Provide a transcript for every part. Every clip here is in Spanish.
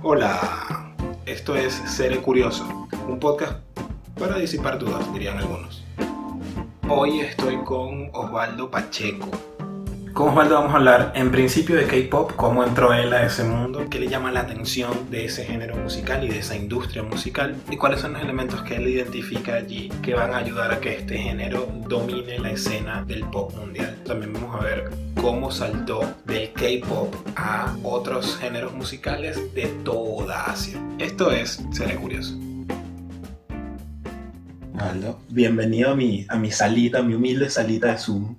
Hola, esto es Seré Curioso, un podcast para disipar dudas, dirían algunos. Hoy estoy con Osvaldo Pacheco. Con Osvaldo vamos a hablar en principio de K-Pop, cómo entró él a ese mundo, qué le llama la atención de ese género musical y de esa industria musical y cuáles son los elementos que él identifica allí que van a ayudar a que este género domine la escena del pop mundial. También vamos a ver cómo saltó del K-Pop a otros géneros musicales de toda Asia. Esto es Seré Curioso. Osvaldo, bienvenido a mi, a mi salita, a mi humilde salita de Zoom.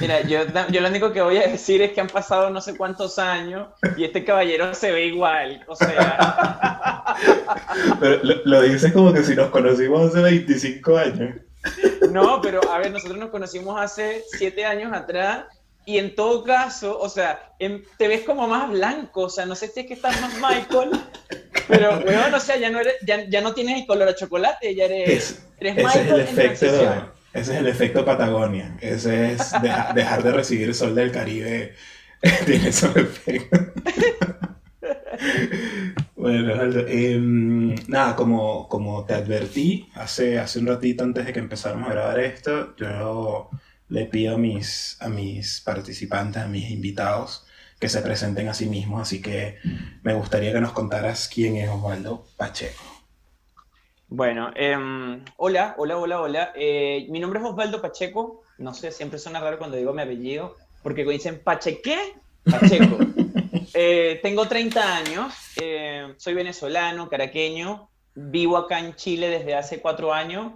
Mira, yo, yo lo único que voy a decir es que han pasado no sé cuántos años y este caballero se ve igual, o sea... Pero lo, lo dices como que si nos conocimos hace 25 años. No, pero a ver, nosotros nos conocimos hace 7 años atrás y en todo caso, o sea, te ves como más blanco, o sea, no sé si es que estás más Michael, pero, bueno, o sea, ya no, eres, ya, ya no tienes el color a chocolate, ya eres, eres ese Michael es el efecto, ese es el efecto Patagonia. Ese es dejar de recibir sol del Caribe. Tiene esos efectos. bueno, em, nada, como, como te advertí hace, hace un ratito antes de que empezáramos a grabar esto, yo le pido a mis, a mis participantes, a mis invitados, que se presenten a sí mismos, así que me gustaría que nos contaras quién es Osvaldo Pacheco. Bueno, em, hola, hola, hola, hola. Eh, mi nombre es Osvaldo Pacheco. No sé, siempre suena raro cuando digo mi apellido, porque dicen Pacheque, Pacheco. Eh, tengo 30 años, eh, soy venezolano, caraqueño, vivo acá en Chile desde hace cuatro años,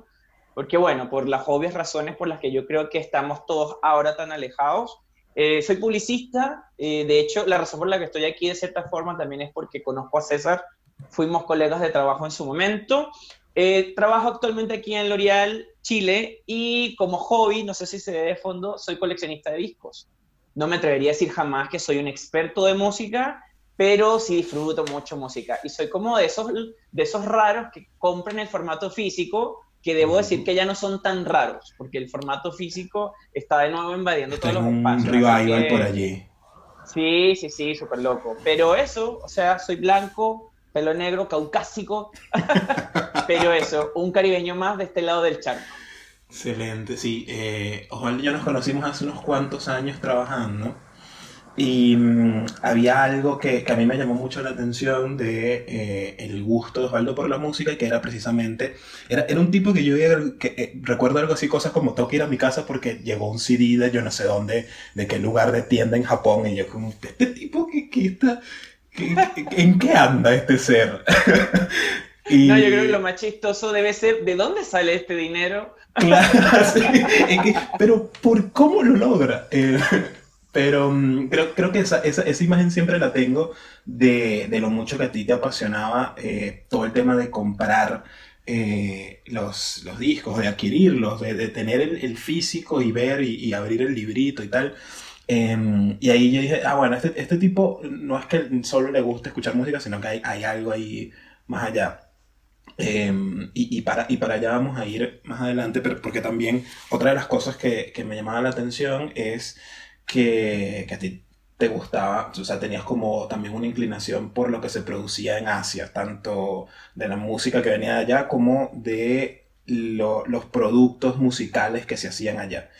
porque bueno, por las obvias razones por las que yo creo que estamos todos ahora tan alejados. soy publicista, de hecho, la razón por la que estoy aquí de cierta forma también es porque conozco a César, fuimos colegas de trabajo en su momento. Eh, trabajo actualmente aquí en L'Oreal, Chile, y como hobby, no sé si se ve de fondo, soy coleccionista de discos. No me atrevería a decir jamás que soy un experto de música, pero sí disfruto mucho música. Y soy como de esos, de esos raros que compran el formato físico, que debo decir que ya no son tan raros, porque el formato físico está de nuevo invadiendo todos los espacios. Un revival por allí. Sí, sí, sí, súper loco. Pero eso, o sea, soy blanco, pelo negro, caucásico, pero eso, un caribeño más de este lado del charco. Excelente, sí. Eh, Osvaldo y yo nos conocimos hace unos cuantos años trabajando y mm, había algo que, que, a mí me llamó mucho la atención de eh, el gusto de Osvaldo por la música y que era precisamente, era, era un tipo que yo que, eh, recuerdo algo así, cosas como tengo que ir a mi casa porque llegó un CD de yo no sé dónde, de qué lugar de tienda en Japón y yo como, este tipo que, que está ¿En qué anda este ser? No, yo creo que lo más chistoso debe ser de dónde sale este dinero. Claro, pero ¿por cómo lo logra? Eh, pero mm, creo, creo que esa, esa, esa, imagen siempre la tengo de, de, lo mucho que a ti te apasionaba eh, todo el tema de comprar eh, los, los, discos, de adquirirlos, de, de tener el, el, físico y ver y, y abrir el librito y tal. Em, y ahí yo dije, ah, bueno, este, este, tipo no es que solo le guste escuchar música, sino que hay, hay algo ahí más allá. Em, y, y, para, y para allá vamos a ir más adelante, pero porque también otra de las cosas que, que me llamaba la atención es que, que, a ti te gustaba, o sea, tenías como también una inclinación por lo que se producía en Asia, tanto de la música que venía de allá como de lo, los productos musicales que se hacían allá.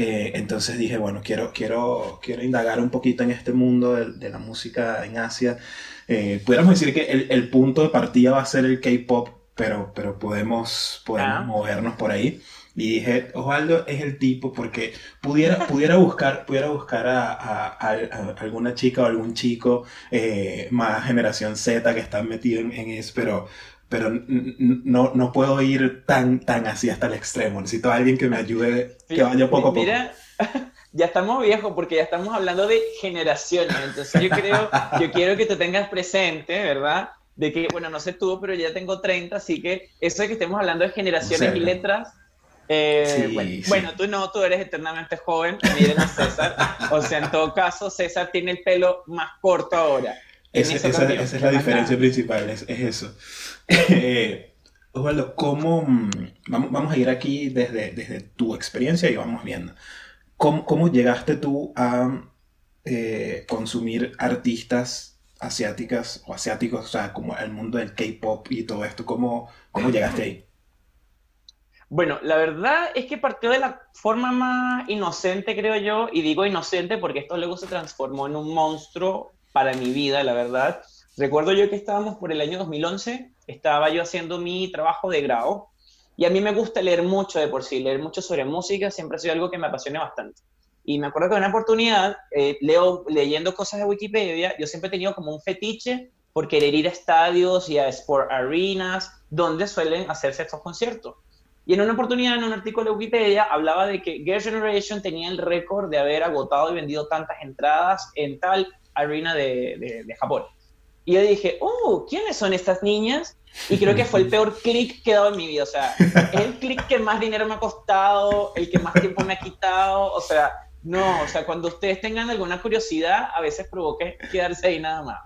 Eh, entonces dije, bueno, quiero, quiero, quiero indagar un poquito en este mundo de, de la música en Asia. Eh, pudiéramos decir que el, el, punto de partida va a ser el K-pop, pero, pero podemos, podemos ah. movernos por ahí. Y dije, Osvaldo es el tipo porque pudiera, pudiera buscar, pudiera buscar a, a, a, a alguna chica o algún chico eh, más generación Z que están metido en, en eso, pero pero no, no puedo ir tan, tan así hasta el extremo. Necesito a alguien que me ayude, que vaya poco a poco. Mira, ya estamos viejos porque ya estamos hablando de generaciones. Entonces yo creo, yo quiero que te tengas presente, ¿verdad? De que, bueno, no sé tú, pero ya tengo 30, así que eso de que estemos hablando de generaciones y letras, eh, sí, bueno, sí. bueno, tú no, tú eres eternamente joven, miren a César. O sea, en todo caso, César tiene el pelo más corto ahora. Ese, esa, esa, es la diferencia nada. principal, es, es eso. Eh, Osvaldo, ¿cómo, mm, vamos, vamos, a ir aquí desde, desde tu experiencia y vamos viendo. ¿Cómo, cómo llegaste tú a eh, consumir artistas asiáticas o asiáticos, o sea, como el mundo del K-pop y todo esto? ¿Cómo, cómo llegaste ahí? Bueno, la verdad es que partió de la forma más inocente, creo yo, y digo inocente porque esto luego se transformó en un monstruo para mi vida, la verdad. Recuerdo yo que estábamos por el año 2011, estaba yo haciendo mi trabajo de grado, y a mí me gusta leer mucho de por sí, leer mucho sobre música, siempre ha sido algo que me apasiona bastante. Y me acuerdo que en una oportunidad, eh, leo, leyendo cosas de Wikipedia, yo siempre he tenido como un fetiche por querer ir a estadios y a sport arenas, donde suelen hacerse estos conciertos. Y en una oportunidad, en un artículo de Wikipedia, hablaba de que Girl Generation tenía el récord de haber agotado y vendido tantas entradas en tal arena de, de, Japón. Y yo dije, oh, ¿quiénes son estas niñas? Y creo que fue el peor clic que he dado en mi vida. O sea, es el clic que más dinero me ha costado, el que más tiempo me ha quitado. O sea, no, o sea, cuando ustedes tengan alguna curiosidad, a veces provoque quedarse ahí nada más.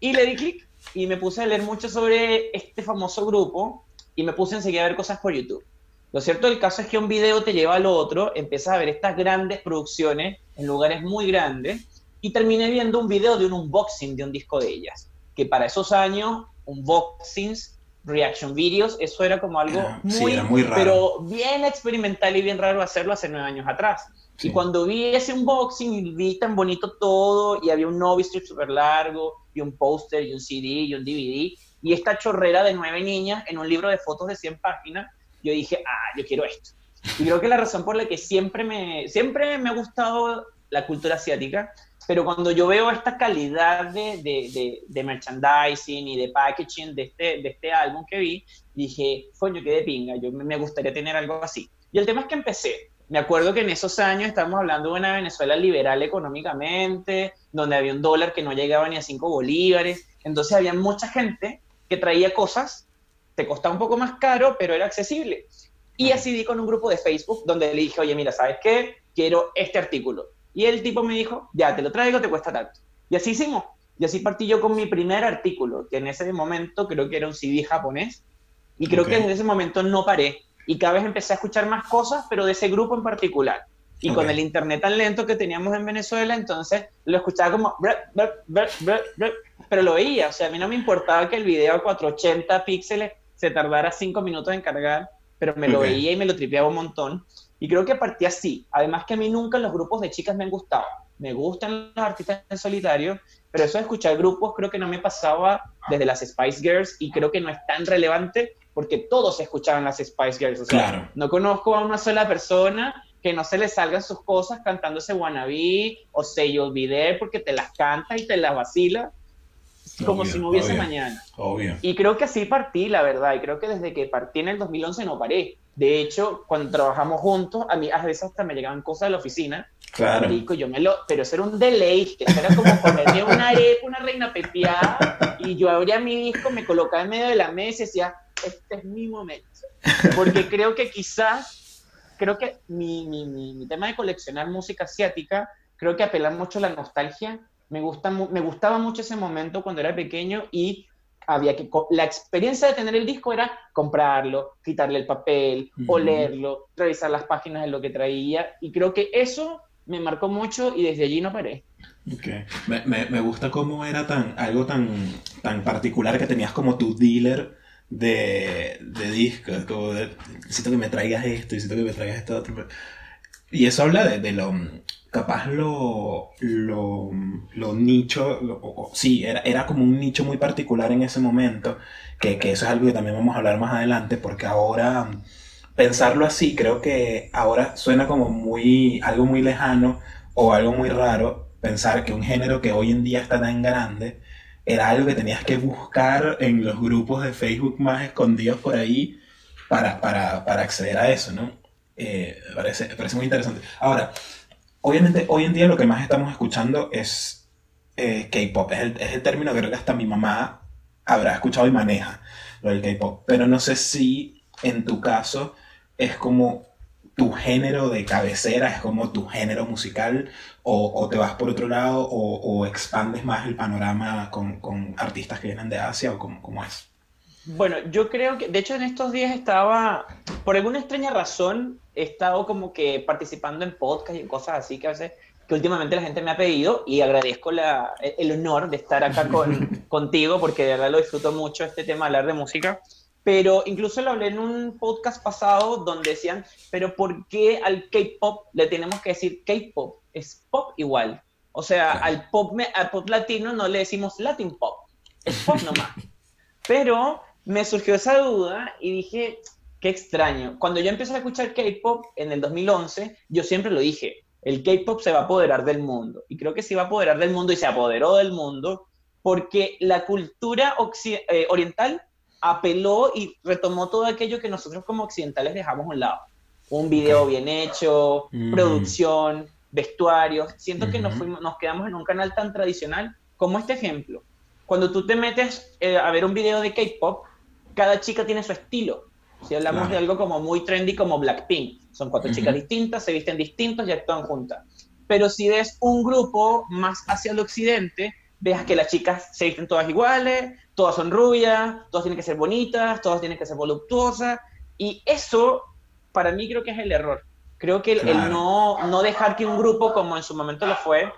Y le di clic y me puse a leer mucho sobre este famoso grupo y me puse enseguida a ver cosas por YouTube. Lo cierto del caso es que un video te lleva al otro, empiezas a ver estas grandes producciones en lugares muy grandes y terminé viendo un video de un unboxing de un disco de ellas, que para esos años, unboxings, reaction videos, eso era como algo muy, muy raro. pero bien experimental y bien raro hacerlo hace nueve años atrás. Y cuando vi ese unboxing, vi tan bonito todo, y había un Novi strip súper largo, y un póster, y un CD, y un DVD, y esta chorrera de nueve niñas en un libro de fotos de 100 páginas, yo dije, ah, yo quiero esto. Y creo que la razón por la que siempre me, siempre me ha gustado la cultura asiática, pero cuando yo veo esta calidad de, de, de, merchandising y de packaging de este, de este álbum que vi, dije, coño, qué de pinga, yo me gustaría tener algo así. Y el tema es que empecé. Me acuerdo que en esos años estábamos hablando de una Venezuela liberal económicamente, donde había un dólar que no llegaba ni a cinco bolívares. Entonces había mucha gente que traía cosas te costaba un poco más caro, pero era accesible. Y así di con un grupo de Facebook donde le dije, oye, mira, ¿sabes qué? Quiero este artículo. Y el tipo me dijo, ya, te lo traigo, te cuesta tanto. Y así hicimos. Y así partí yo con mi primer artículo, que en ese momento creo que era un CD japonés. Y creo que desde ese momento no paré. Y cada vez empecé a escuchar más cosas, pero de ese grupo en particular. Y con el internet tan lento que teníamos en Venezuela, entonces lo escuchaba como... Pero lo veía, o sea, a mí no me importaba que el video a 480 píxeles se tardara cinco minutos en cargar, pero me lo veía y me lo tripeaba un montón. Y creo que partí así. Además que a mí nunca los grupos de chicas me han gustado. Me gustan los artistas en solitario, pero eso de escuchar grupos creo que no me pasaba desde las Spice Girls y creo que no es tan relevante porque todos escuchaban las Spice Girls. O sea, no conozco a una sola persona que no se le salgan sus cosas cantando ese wannabe o Say You'll Be There porque te las canta y te las vacila como si no hubiese mañana. Obvio. Y creo que así partí, la verdad, y creo que desde que partí en el 2011 no paré. De hecho, cuando trabajamos juntos, a mí a veces hasta me llegaban cosas de la oficina. Claro. yo me lo, pero eso era un deleite, era como comerme una arepa, una reina pepiada, y yo abría mi disco, me colocaba en medio de la mesa y decía, este es mi momento. Porque creo que quizás, creo que mi, mi, mi, mi tema de coleccionar música asiática, creo que apela mucho a la nostalgia me, gusta, me gustaba mucho ese momento cuando era pequeño y había que la experiencia de tener el disco era comprarlo, quitarle el papel, olerlo, revisar las páginas de lo que traía y creo que eso me marcó mucho y desde allí no paré. Okay. Me, me, me, gusta cómo era tan algo tan, tan particular que tenías como tu dealer de, de discos, como de, necesito que me traigas esto, necesito que me traigas esto otro. Y eso habla de, de lo capaz lo, lo, nicho, sí, era, era como un nicho muy particular en ese momento, que, que, eso es algo que también vamos a hablar más adelante, porque ahora pensarlo así, creo que ahora suena como muy, algo muy lejano o algo muy raro, pensar que un género que hoy en día está tan grande, era algo que tenías que buscar en los grupos de Facebook más escondidos por ahí para, para, para acceder a eso, ¿no? Eh, parece, parece muy interesante. Ahora, obviamente hoy en día lo que más estamos escuchando es eh, K-pop. Es el, término que creo que hasta mi mamá habrá escuchado y maneja, lo del K-pop. Pero no sé si en tu caso es como tu género de cabecera, es como tu género musical, o, te vas por otro lado, o, expandes más el panorama con, artistas que vienen de Asia, o cómo, es. Bueno, yo creo que, de hecho, en estos días estaba, por alguna extraña razón, he estado como que participando en podcast y cosas así que a veces que últimamente la gente me ha pedido y agradezco la, el honor de estar acá con, contigo porque de verdad lo disfruto mucho este tema, hablar de música. Pero incluso lo hablé en un podcast pasado donde decían, pero ¿por qué al K-pop le tenemos que decir K-pop? Es pop igual. O sea, al, pop, al pop latino no le decimos Latin pop, es pop nomás. Pero me surgió esa duda y dije, qué extraño. Cuando yo empecé a escuchar K-pop en el 2011, yo siempre lo dije, el K-pop se va a apoderar del mundo. Y creo que se va a apoderar del mundo y se apoderó del mundo porque la cultura eh, oriental apeló y retomó todo aquello que nosotros como occidentales dejamos a un lado. Un video bien hecho, mm. producción, vestuarios. Siento que nos, fuimos, nos quedamos en un canal tan tradicional como este ejemplo. Cuando tú te metes eh, a ver un video de K-pop, cada chica tiene su estilo. Si hablamos de algo como muy trendy como Blackpink, son cuatro chicas distintas, se visten distintos y actúan juntas. Pero si ves un grupo más hacia el occidente, veas que las chicas se visten todas iguales, todas son rubias, todas tienen que ser bonitas, todas tienen que ser voluptuosas. Y eso, para mí, creo que es el error. Creo que el, no, no dejar que un grupo, como en su momento lo fue,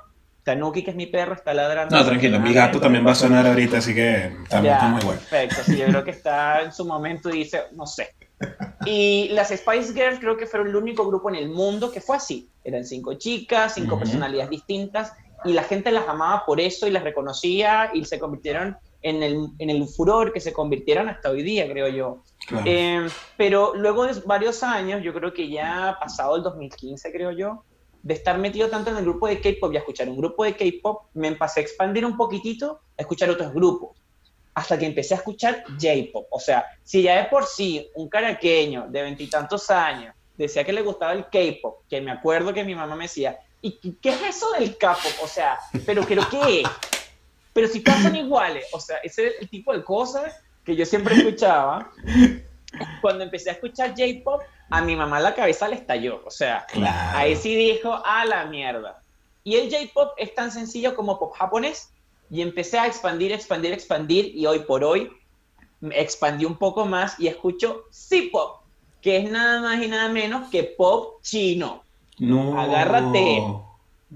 Tanuki, que es mi perro, está ladrando. No, tranquilo, mi gato también va a sonar ahorita, así que también está muy bueno. Perfecto, sí, yo creo que está en su momento y dice, no sé. Y las Spice Girls creo que fueron el único grupo en el mundo que fue así. Eran cinco chicas, cinco personalidades distintas, y la gente las amaba por eso y las reconocía y se convirtieron en el, en el furor que se convirtieron hasta hoy día, creo yo. Eh, pero luego de varios años, yo creo que ya pasado el 2015, creo yo, de estar metido tanto en el grupo de K-pop y a escuchar un grupo de K-pop, me empecé a expandir un poquitito a escuchar otros grupos. Hasta que empecé a escuchar J-pop. O sea, si ya de por sí un caraqueño de veintitantos años decía que le gustaba el K-pop, que me acuerdo que mi mamá me decía, ¿y qué es eso del K-pop? O sea, ¿pero, pero qué? Pero si son iguales. O sea, ese es el tipo de cosas que yo siempre escuchaba. Cuando empecé a escuchar J-pop, a mi mamá la cabeza le estalló. O sea, ahí sí dijo, a la mierda. Y el J-pop es tan sencillo como pop japonés. Y empecé a expandir, expandir, expandir. Y hoy por hoy me expandí un poco más y escucho C-pop, que es nada más y nada menos que pop chino. No. Agárrate.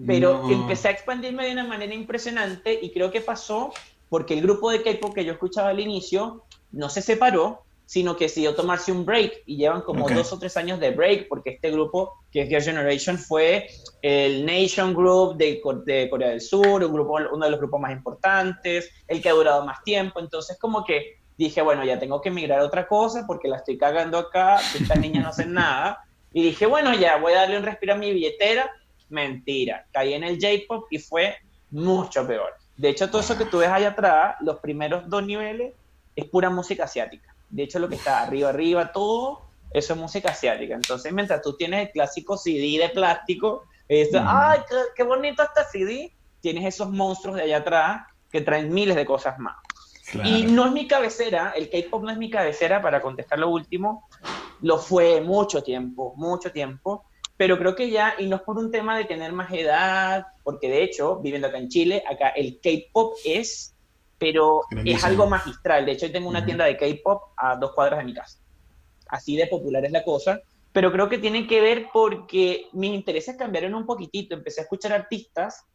Pero empecé a expandirme de una manera impresionante y creo que pasó porque el grupo de K-pop que yo escuchaba al inicio no se separó, sino que decidió tomarse un break y llevan como dos o tres años de break porque este grupo, que es Girl Generation, fue el Nation Group de, de, Corea del Sur, un grupo, uno de los grupos más importantes, el que ha durado más tiempo, entonces como que dije, bueno, ya tengo que emigrar a otra cosa porque la estoy cagando acá, estas niñas no hacen nada, y dije, bueno, ya voy a darle un respiro a mi billetera, mentira, caí en el J-Pop y fue mucho peor. De hecho, todo eso que tú ves allá atrás, los primeros dos niveles, es pura música asiática. De hecho, lo que está arriba, arriba, todo, eso es música asiática. Entonces, mientras tú tienes el clásico CD de plástico, esto, ¡ay, qué, bonito este CD! Tienes esos monstruos de allá atrás que traen miles de cosas más. Y no es mi cabecera, el K-pop no es mi cabecera, para contestar lo último, lo fue mucho tiempo, mucho tiempo, pero creo que ya, y no es por un tema de tener más edad, porque de hecho, viviendo acá en Chile, acá el K-pop es pero es algo magistral. De hecho, tengo una tienda de K-pop a dos cuadras de mi casa. Así de popular es la cosa. Pero creo que tiene que ver porque mis intereses cambiaron un poquitito. Empecé a escuchar artistas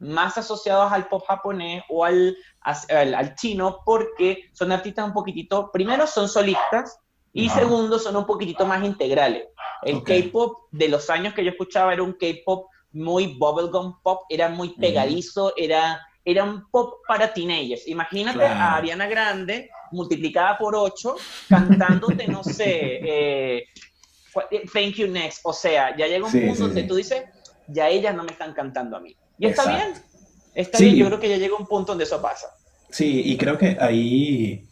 más asociados al pop japonés o al, al, chino porque son artistas un poquitito, primero son solistas y segundo son un poquitito más integrales. El K-pop de los años que yo escuchaba era un K-pop muy bubblegum pop, era muy pegadizo, era era un pop para teenagers. Imagínate a Ariana Grande multiplicada por 8 cantándote, no sé, eh, eh, Thank You Next. O sea, ya llega un punto donde tú dices, ya ellas no me están cantando a mí. Y está bien. Está bien, yo creo que ya llega un punto donde eso pasa. Sí, y creo que ahí,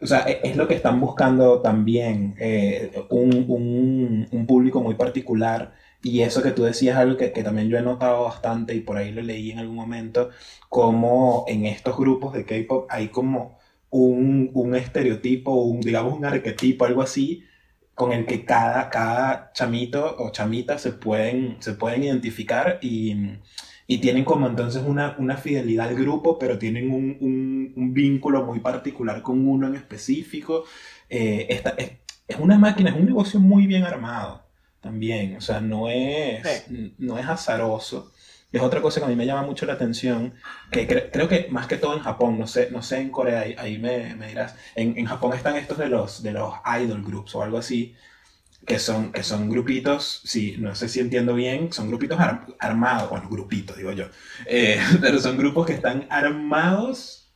o sea, e, es lo que están buscando también eh, un, un, un, público muy particular y eso que tú decías algo que, que, también yo he notado bastante y por ahí lo leí en algún momento, como en estos grupos de K-pop hay como un, un, estereotipo, un, digamos un arquetipo, algo así, con el que cada, cada chamito o chamita se pueden, se pueden identificar y, y tienen como entonces una, una, fidelidad al grupo, pero tienen un, un, vínculo muy particular con uno en específico. Eh, es, es una máquina, es un negocio muy bien armado. También, o sea, no es, no es azaroso. Es otra cosa que a mí me llama mucho la atención, que creo que más que todo en Japón, no sé, no sé en Corea, ahí, me, me, dirás, en, en, Japón están estos de los, de los idol groups o algo así, que son, que son grupitos, sí, no sé si entiendo bien, son grupitos armados, bueno, grupitos digo yo, eh, pero son grupos que están armados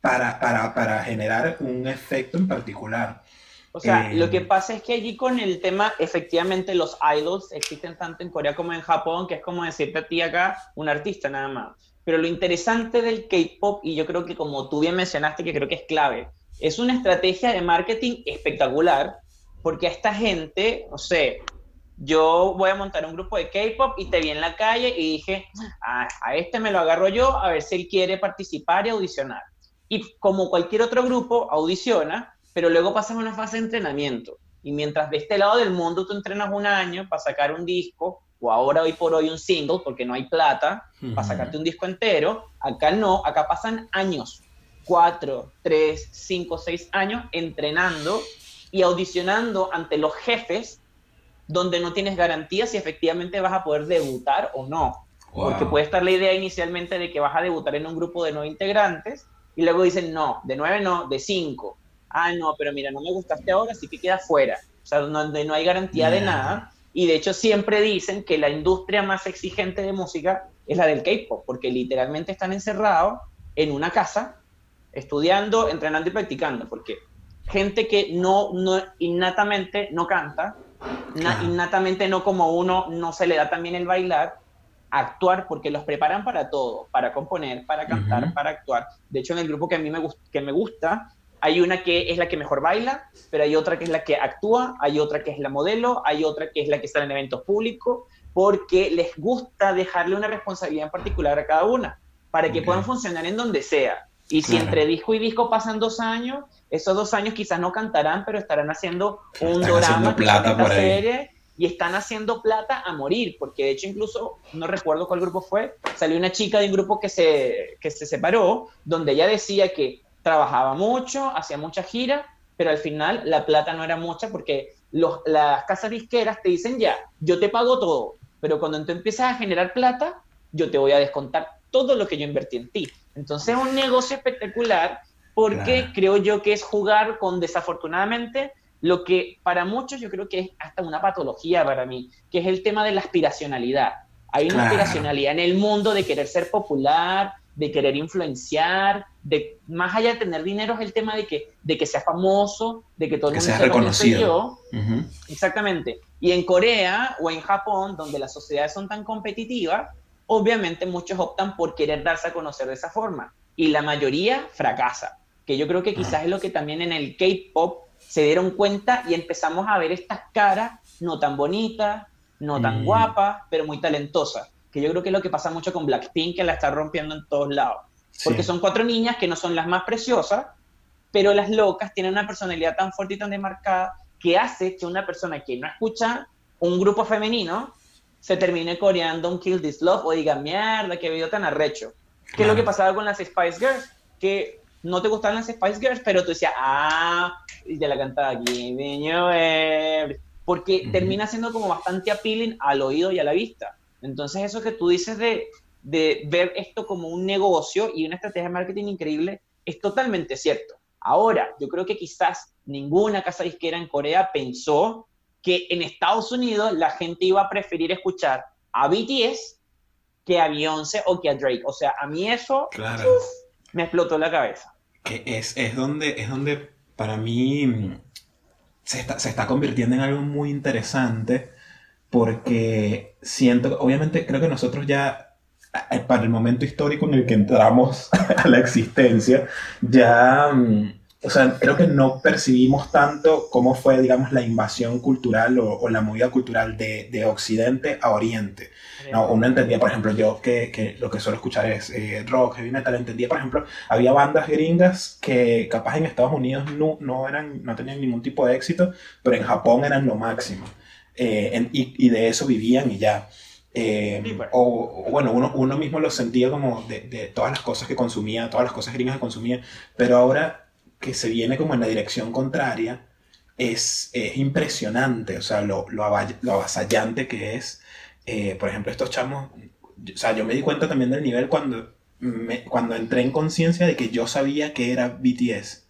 para, para, para generar un efecto en particular. O sea, lo que eh, pasa es que allí con el tema, efectivamente los idols existen tanto en Corea como en Japón, que es como decirte a ti acá un artista nada más. Pero lo interesante del K-Pop, y yo creo que como tú bien mencionaste, que creo que es clave, es una estrategia de marketing espectacular, porque a esta gente, no sé, yo voy a montar un grupo de K-Pop y te vi en la calle y dije, ah, a este me lo agarro yo a ver si él quiere participar y audicionar. Y como cualquier otro grupo, audiciona, pero luego pasas una fase de entrenamiento. Y mientras de este lado del mundo tú entrenas un año para sacar un disco, o ahora hoy por hoy un single, porque no hay plata, para sacarte un disco entero, acá no, acá pasan años, cuatro, tres, cinco, seis años entrenando y audicionando ante los jefes donde no tienes garantía si efectivamente vas a poder debutar o no. Porque puede estar la idea inicialmente de que vas a debutar en un grupo de nueve integrantes y luego dicen, no, de nueve no, de cinco ah, no, pero mira, no me gustaste ahora, así que queda fuera. O sea, donde no hay garantía de nada. Y de hecho siempre dicen que la industria más exigente de música es la del K-pop, porque literalmente están encerrados en una casa, estudiando, entrenando y practicando, porque gente que no, no innatamente no canta, innatamente no como uno, no se le da también el bailar, actuar, porque los preparan para todo, para componer, para cantar, para actuar. De hecho, en el grupo que a mí me, que me gusta, hay una que es la que mejor baila, pero hay otra que es la que actúa, hay otra que es la modelo, hay otra que es la que está en eventos públicos, porque les gusta dejarle una responsabilidad en particular a cada una, para que puedan funcionar en donde sea. Y si entre disco y disco pasan dos años, esos dos años quizás no cantarán, pero estarán haciendo un drama, plata serie, y están haciendo plata a morir, porque de hecho incluso, no recuerdo cuál grupo fue, salió una chica de un grupo que se, que se separó, donde ella decía que trabajaba mucho, hacía mucha gira, pero al final la plata no era mucha porque los, las casas disqueras te dicen ya, yo te pago todo, pero cuando tú empiezas a generar plata, yo te voy a descontar todo lo que yo invertí en ti. Entonces es un negocio espectacular porque creo yo que es jugar con desafortunadamente lo que para muchos yo creo que es hasta una patología para mí, que es el tema de la aspiracionalidad. Hay una aspiracionalidad en el mundo de querer ser popular, de querer influenciar, de más allá de tener dinero es el tema de que, de que sea famoso, de que todo el mundo sea reconocido. Exactamente. Y en Corea o en Japón, donde las sociedades son tan competitivas, obviamente muchos optan por querer darse a conocer de esa forma. Y la mayoría fracasa. Que yo creo que quizás es lo que también en el K-pop se dieron cuenta y empezamos a ver estas caras no tan bonitas, no tan mm. guapas, pero muy talentosas que yo creo que es lo que pasa mucho con Blackpink, que la está rompiendo en todos lados. Porque son cuatro niñas que no son las más preciosas, pero las locas tienen una personalidad tan fuerte y tan demarcada que hace que una persona que no escucha un grupo femenino se termine coreando un Kill This Love o diga, mierda, qué video tan arrecho. ¿Qué es lo que pasaba con las Spice Girls? Que no te gustaban las Spice Girls, pero tú decías, ah, y te la cantaba aquí, porque termina siendo como bastante appealing al oído y a la vista. Entonces eso que tú dices de, ver esto como un negocio y una estrategia de marketing increíble es totalmente cierto. Ahora, yo creo que quizás ninguna casa disquera en Corea pensó que en Estados Unidos la gente iba a preferir escuchar a BTS que a Beyoncé o que a Drake. O sea, a mí eso me explotó la cabeza. Es, es, donde, es donde para mí se está, se está convirtiendo en algo muy interesante porque siento, obviamente creo que nosotros ya, eh, para el momento histórico en el que entramos a la existencia, ya, mm, o sea, creo que no percibimos tanto cómo fue, digamos, la invasión cultural o, la movida cultural de, de, Occidente a Oriente. No, uno entendía, por ejemplo, yo que, que lo que suelo escuchar es eh, rock, heavy metal, entendía, por ejemplo, había bandas gringas que capaz en Estados Unidos no, no, eran, no tenían ningún tipo de éxito, pero en Japón eran lo máximo. Eh, y, de eso vivían y ya. Eh, o, bueno, uno, uno, mismo lo sentía como de, de, todas las cosas que consumía, todas las cosas gringas que consumía, pero ahora que se viene como en la dirección contraria, es, es impresionante, o sea, lo, lo, lo avasallante que es. Eh, por ejemplo, estos chamos, o sea, yo me di cuenta también del nivel cuando, me, cuando entré en conciencia de que yo sabía que era BTS.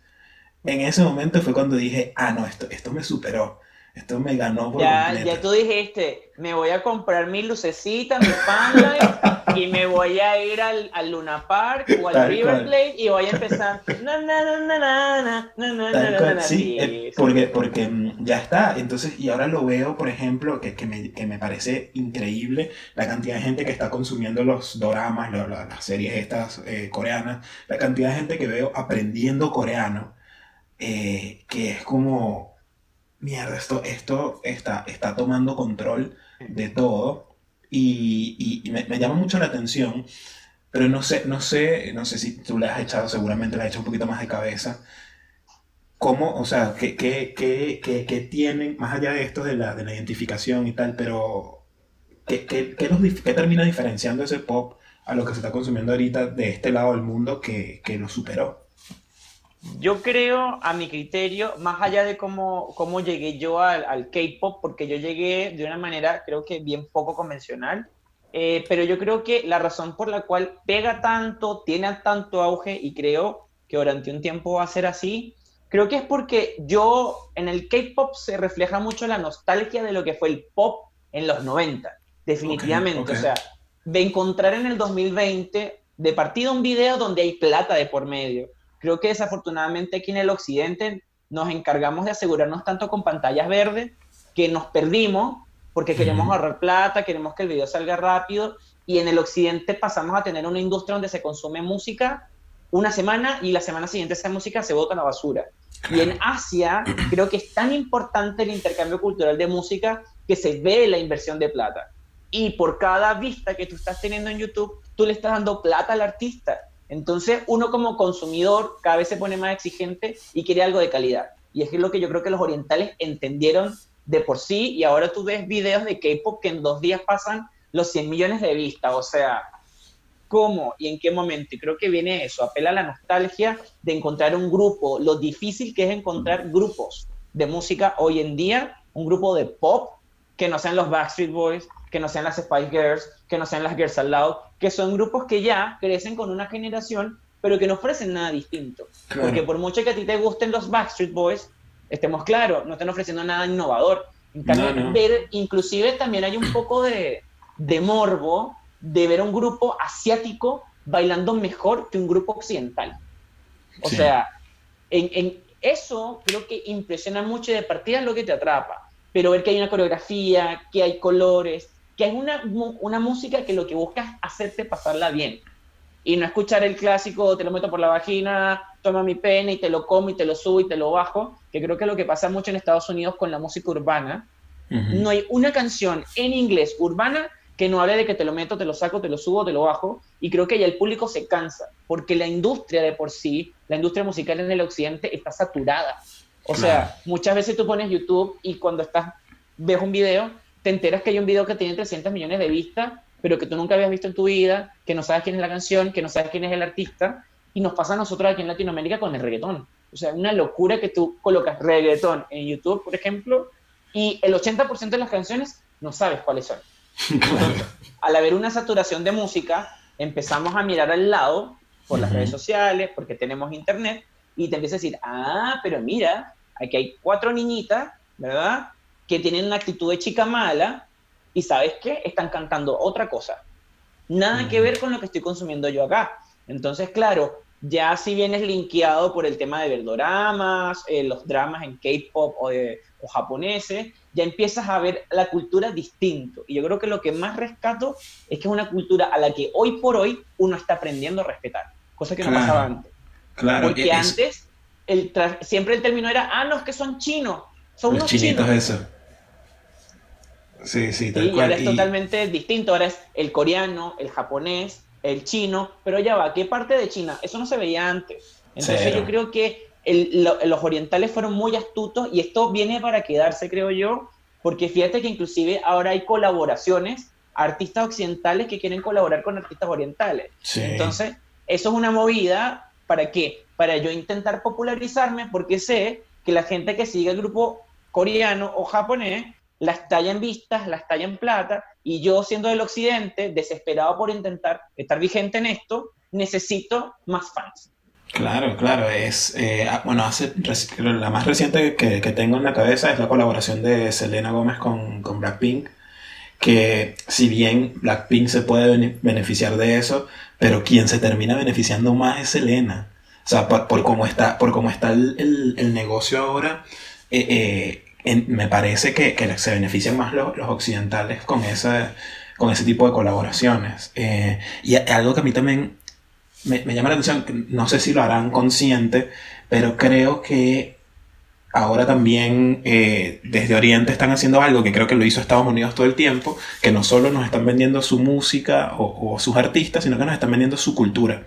En ese momento fue cuando dije, ah, no, esto, esto me superó. Esto me ganó por ya, Ya tú dijiste, me voy a comprar mi lucecita, mi fanlight, y me voy a ir al, al Luna Park o al River Plate y voy a empezar. sí, porque, porque mm, ya está. Entonces, y ahora lo veo, por ejemplo, que, que, me, que me parece increíble la cantidad de gente que está consumiendo los doramas, las series estas eh, coreanas, la cantidad de gente que veo aprendiendo coreano, eh, que es como mierda, esto, esto está, está tomando control de todo y, y, me, llama mucho la atención, pero no sé, no sé, no sé si tú le has echado, seguramente le has echado un poquito más de cabeza. ¿Cómo, o sea, qué, qué, qué, qué tienen, más allá de esto de la, de la identificación y tal, pero ¿qué, qué, qué termina diferenciando ese pop a lo que se está consumiendo ahorita de este lado del mundo que, que lo superó? Yo creo, a mi criterio, más allá de cómo, cómo llegué yo al, al K-pop, porque yo llegué de una manera, creo que bien poco convencional, eh, pero yo creo que la razón por la cual pega tanto, tiene tanto auge y creo que durante un tiempo va a ser así, creo que es porque yo en el K-pop se refleja mucho la nostalgia de lo que fue el pop en los 90, definitivamente. O sea, de encontrar en el 2020 de partido un video donde hay plata de por medio Creo que desafortunadamente aquí en el occidente nos encargamos de asegurarnos tanto con pantallas verdes que nos perdimos porque queremos ahorrar plata, queremos que el video salga rápido y en el occidente pasamos a tener una industria donde se consume música una semana y la semana siguiente esa música se bota a la basura. Y en Asia creo que es tan importante el intercambio cultural de música que se ve la inversión de plata. Y por cada vista que tú estás teniendo en YouTube, tú le estás dando plata al artista. Entonces, uno como consumidor cada vez se pone más exigente y quiere algo de calidad. Y es lo que yo creo que los orientales entendieron de por sí y ahora tú ves videos de K-pop que en dos días pasan los 100 millones de vistas. O sea, ¿cómo y en qué momento? Y creo que viene eso, apela a la nostalgia de encontrar un grupo, lo difícil que es encontrar grupos de música hoy en día, un grupo de pop que no sean los Backstreet Boys, que no sean las Spice Girls, que no sean las Girls Aloud, que son grupos que ya crecen con una generación, pero que no ofrecen nada distinto. Porque por mucho que a ti te gusten los Backstreet Boys, estemos claros, no están ofreciendo nada innovador. En cambio, ver, inclusive también hay un poco de, de morbo de ver a un grupo asiático bailando mejor que un grupo occidental. O sea, en, en, eso creo que impresiona mucho y de partida es lo que te atrapa. Pero ver que hay una coreografía, que hay colores, que es una, una música que lo que busca es hacerte pasarla bien. Y no escuchar el clásico, te lo meto por la vagina, toma mi pene y te lo como y te lo subo y te lo bajo, que creo que es lo que pasa mucho en Estados Unidos con la música urbana. No hay una canción en inglés urbana que no hable de que te lo meto, te lo saco, te lo subo, te lo bajo. Y creo que ya el público se cansa, porque la industria de por sí, la industria musical en el occidente está saturada. O sea, muchas veces tú pones YouTube y cuando estás, ves un video, te enteras que hay un video que tiene 300 millones de vistas, pero que tú nunca habías visto en tu vida, que no sabes quién es la canción, que no sabes quién es el artista, y nos pasa a nosotros aquí en Latinoamérica con el reggaetón. O sea, una locura que tú colocas reggaetón en YouTube, por ejemplo, y el 80% de las canciones no sabes cuáles son. al haber una saturación de música, empezamos a mirar al lado por las redes sociales, porque tenemos internet, y te empiezas a decir, ah, pero mira, aquí hay cuatro niñitas, ¿verdad? Que tienen una actitud de chica mala y sabes qué, están cantando otra cosa. Nada que ver con lo que estoy consumiendo yo acá. Entonces, claro, ya si vienes linkeado por el tema de verdoramas, eh, los dramas en K-pop o, o japoneses, ya empiezas a ver la cultura distinto. Y yo creo que lo que más rescato es que es una cultura a la que hoy por hoy uno está aprendiendo a respetar, cosa que no pasaba antes. Claro, Porque antes el siempre el término era, ah, no, es que son chinos, son unos chinitos chinos. eso. Sí, sí, tal y ahora es totalmente distinto. Ahora es el coreano, el japonés, el chino. Pero ya va, ¿qué parte de China? Eso no se veía antes. Entonces yo creo que los orientales fueron muy astutos y esto viene para quedarse, creo yo, porque fíjate que inclusive ahora hay colaboraciones, artistas occidentales que quieren colaborar con artistas orientales. Entonces, eso es una movida, ¿para qué? Para yo intentar popularizarme porque sé que la gente que sigue el grupo coreano o japonés las en vistas, las en plata, y yo siendo del occidente, desesperado por intentar estar vigente en esto, necesito más fans. Claro, claro, es, eh, ah, bueno, hace, la más reciente que, que, tengo en la cabeza es la colaboración de Selena Gómez con, con Blackpink, que si bien Blackpink se puede beneficiar de eso, pero quien se termina beneficiando más es Selena. O sea, por, por cómo está, por cómo está el, el, negocio ahora, eh, eh, me parece que, que, se benefician más los, los occidentales con, esa, con ese tipo de colaboraciones. y algo que a mí también me, llama la atención, no sé si lo harán consciente, pero creo que ahora también eh, desde Oriente están haciendo algo que creo que lo hizo Estados Unidos todo el tiempo, que no solo nos están vendiendo su música o, o sus artistas, sino que nos están vendiendo su cultura.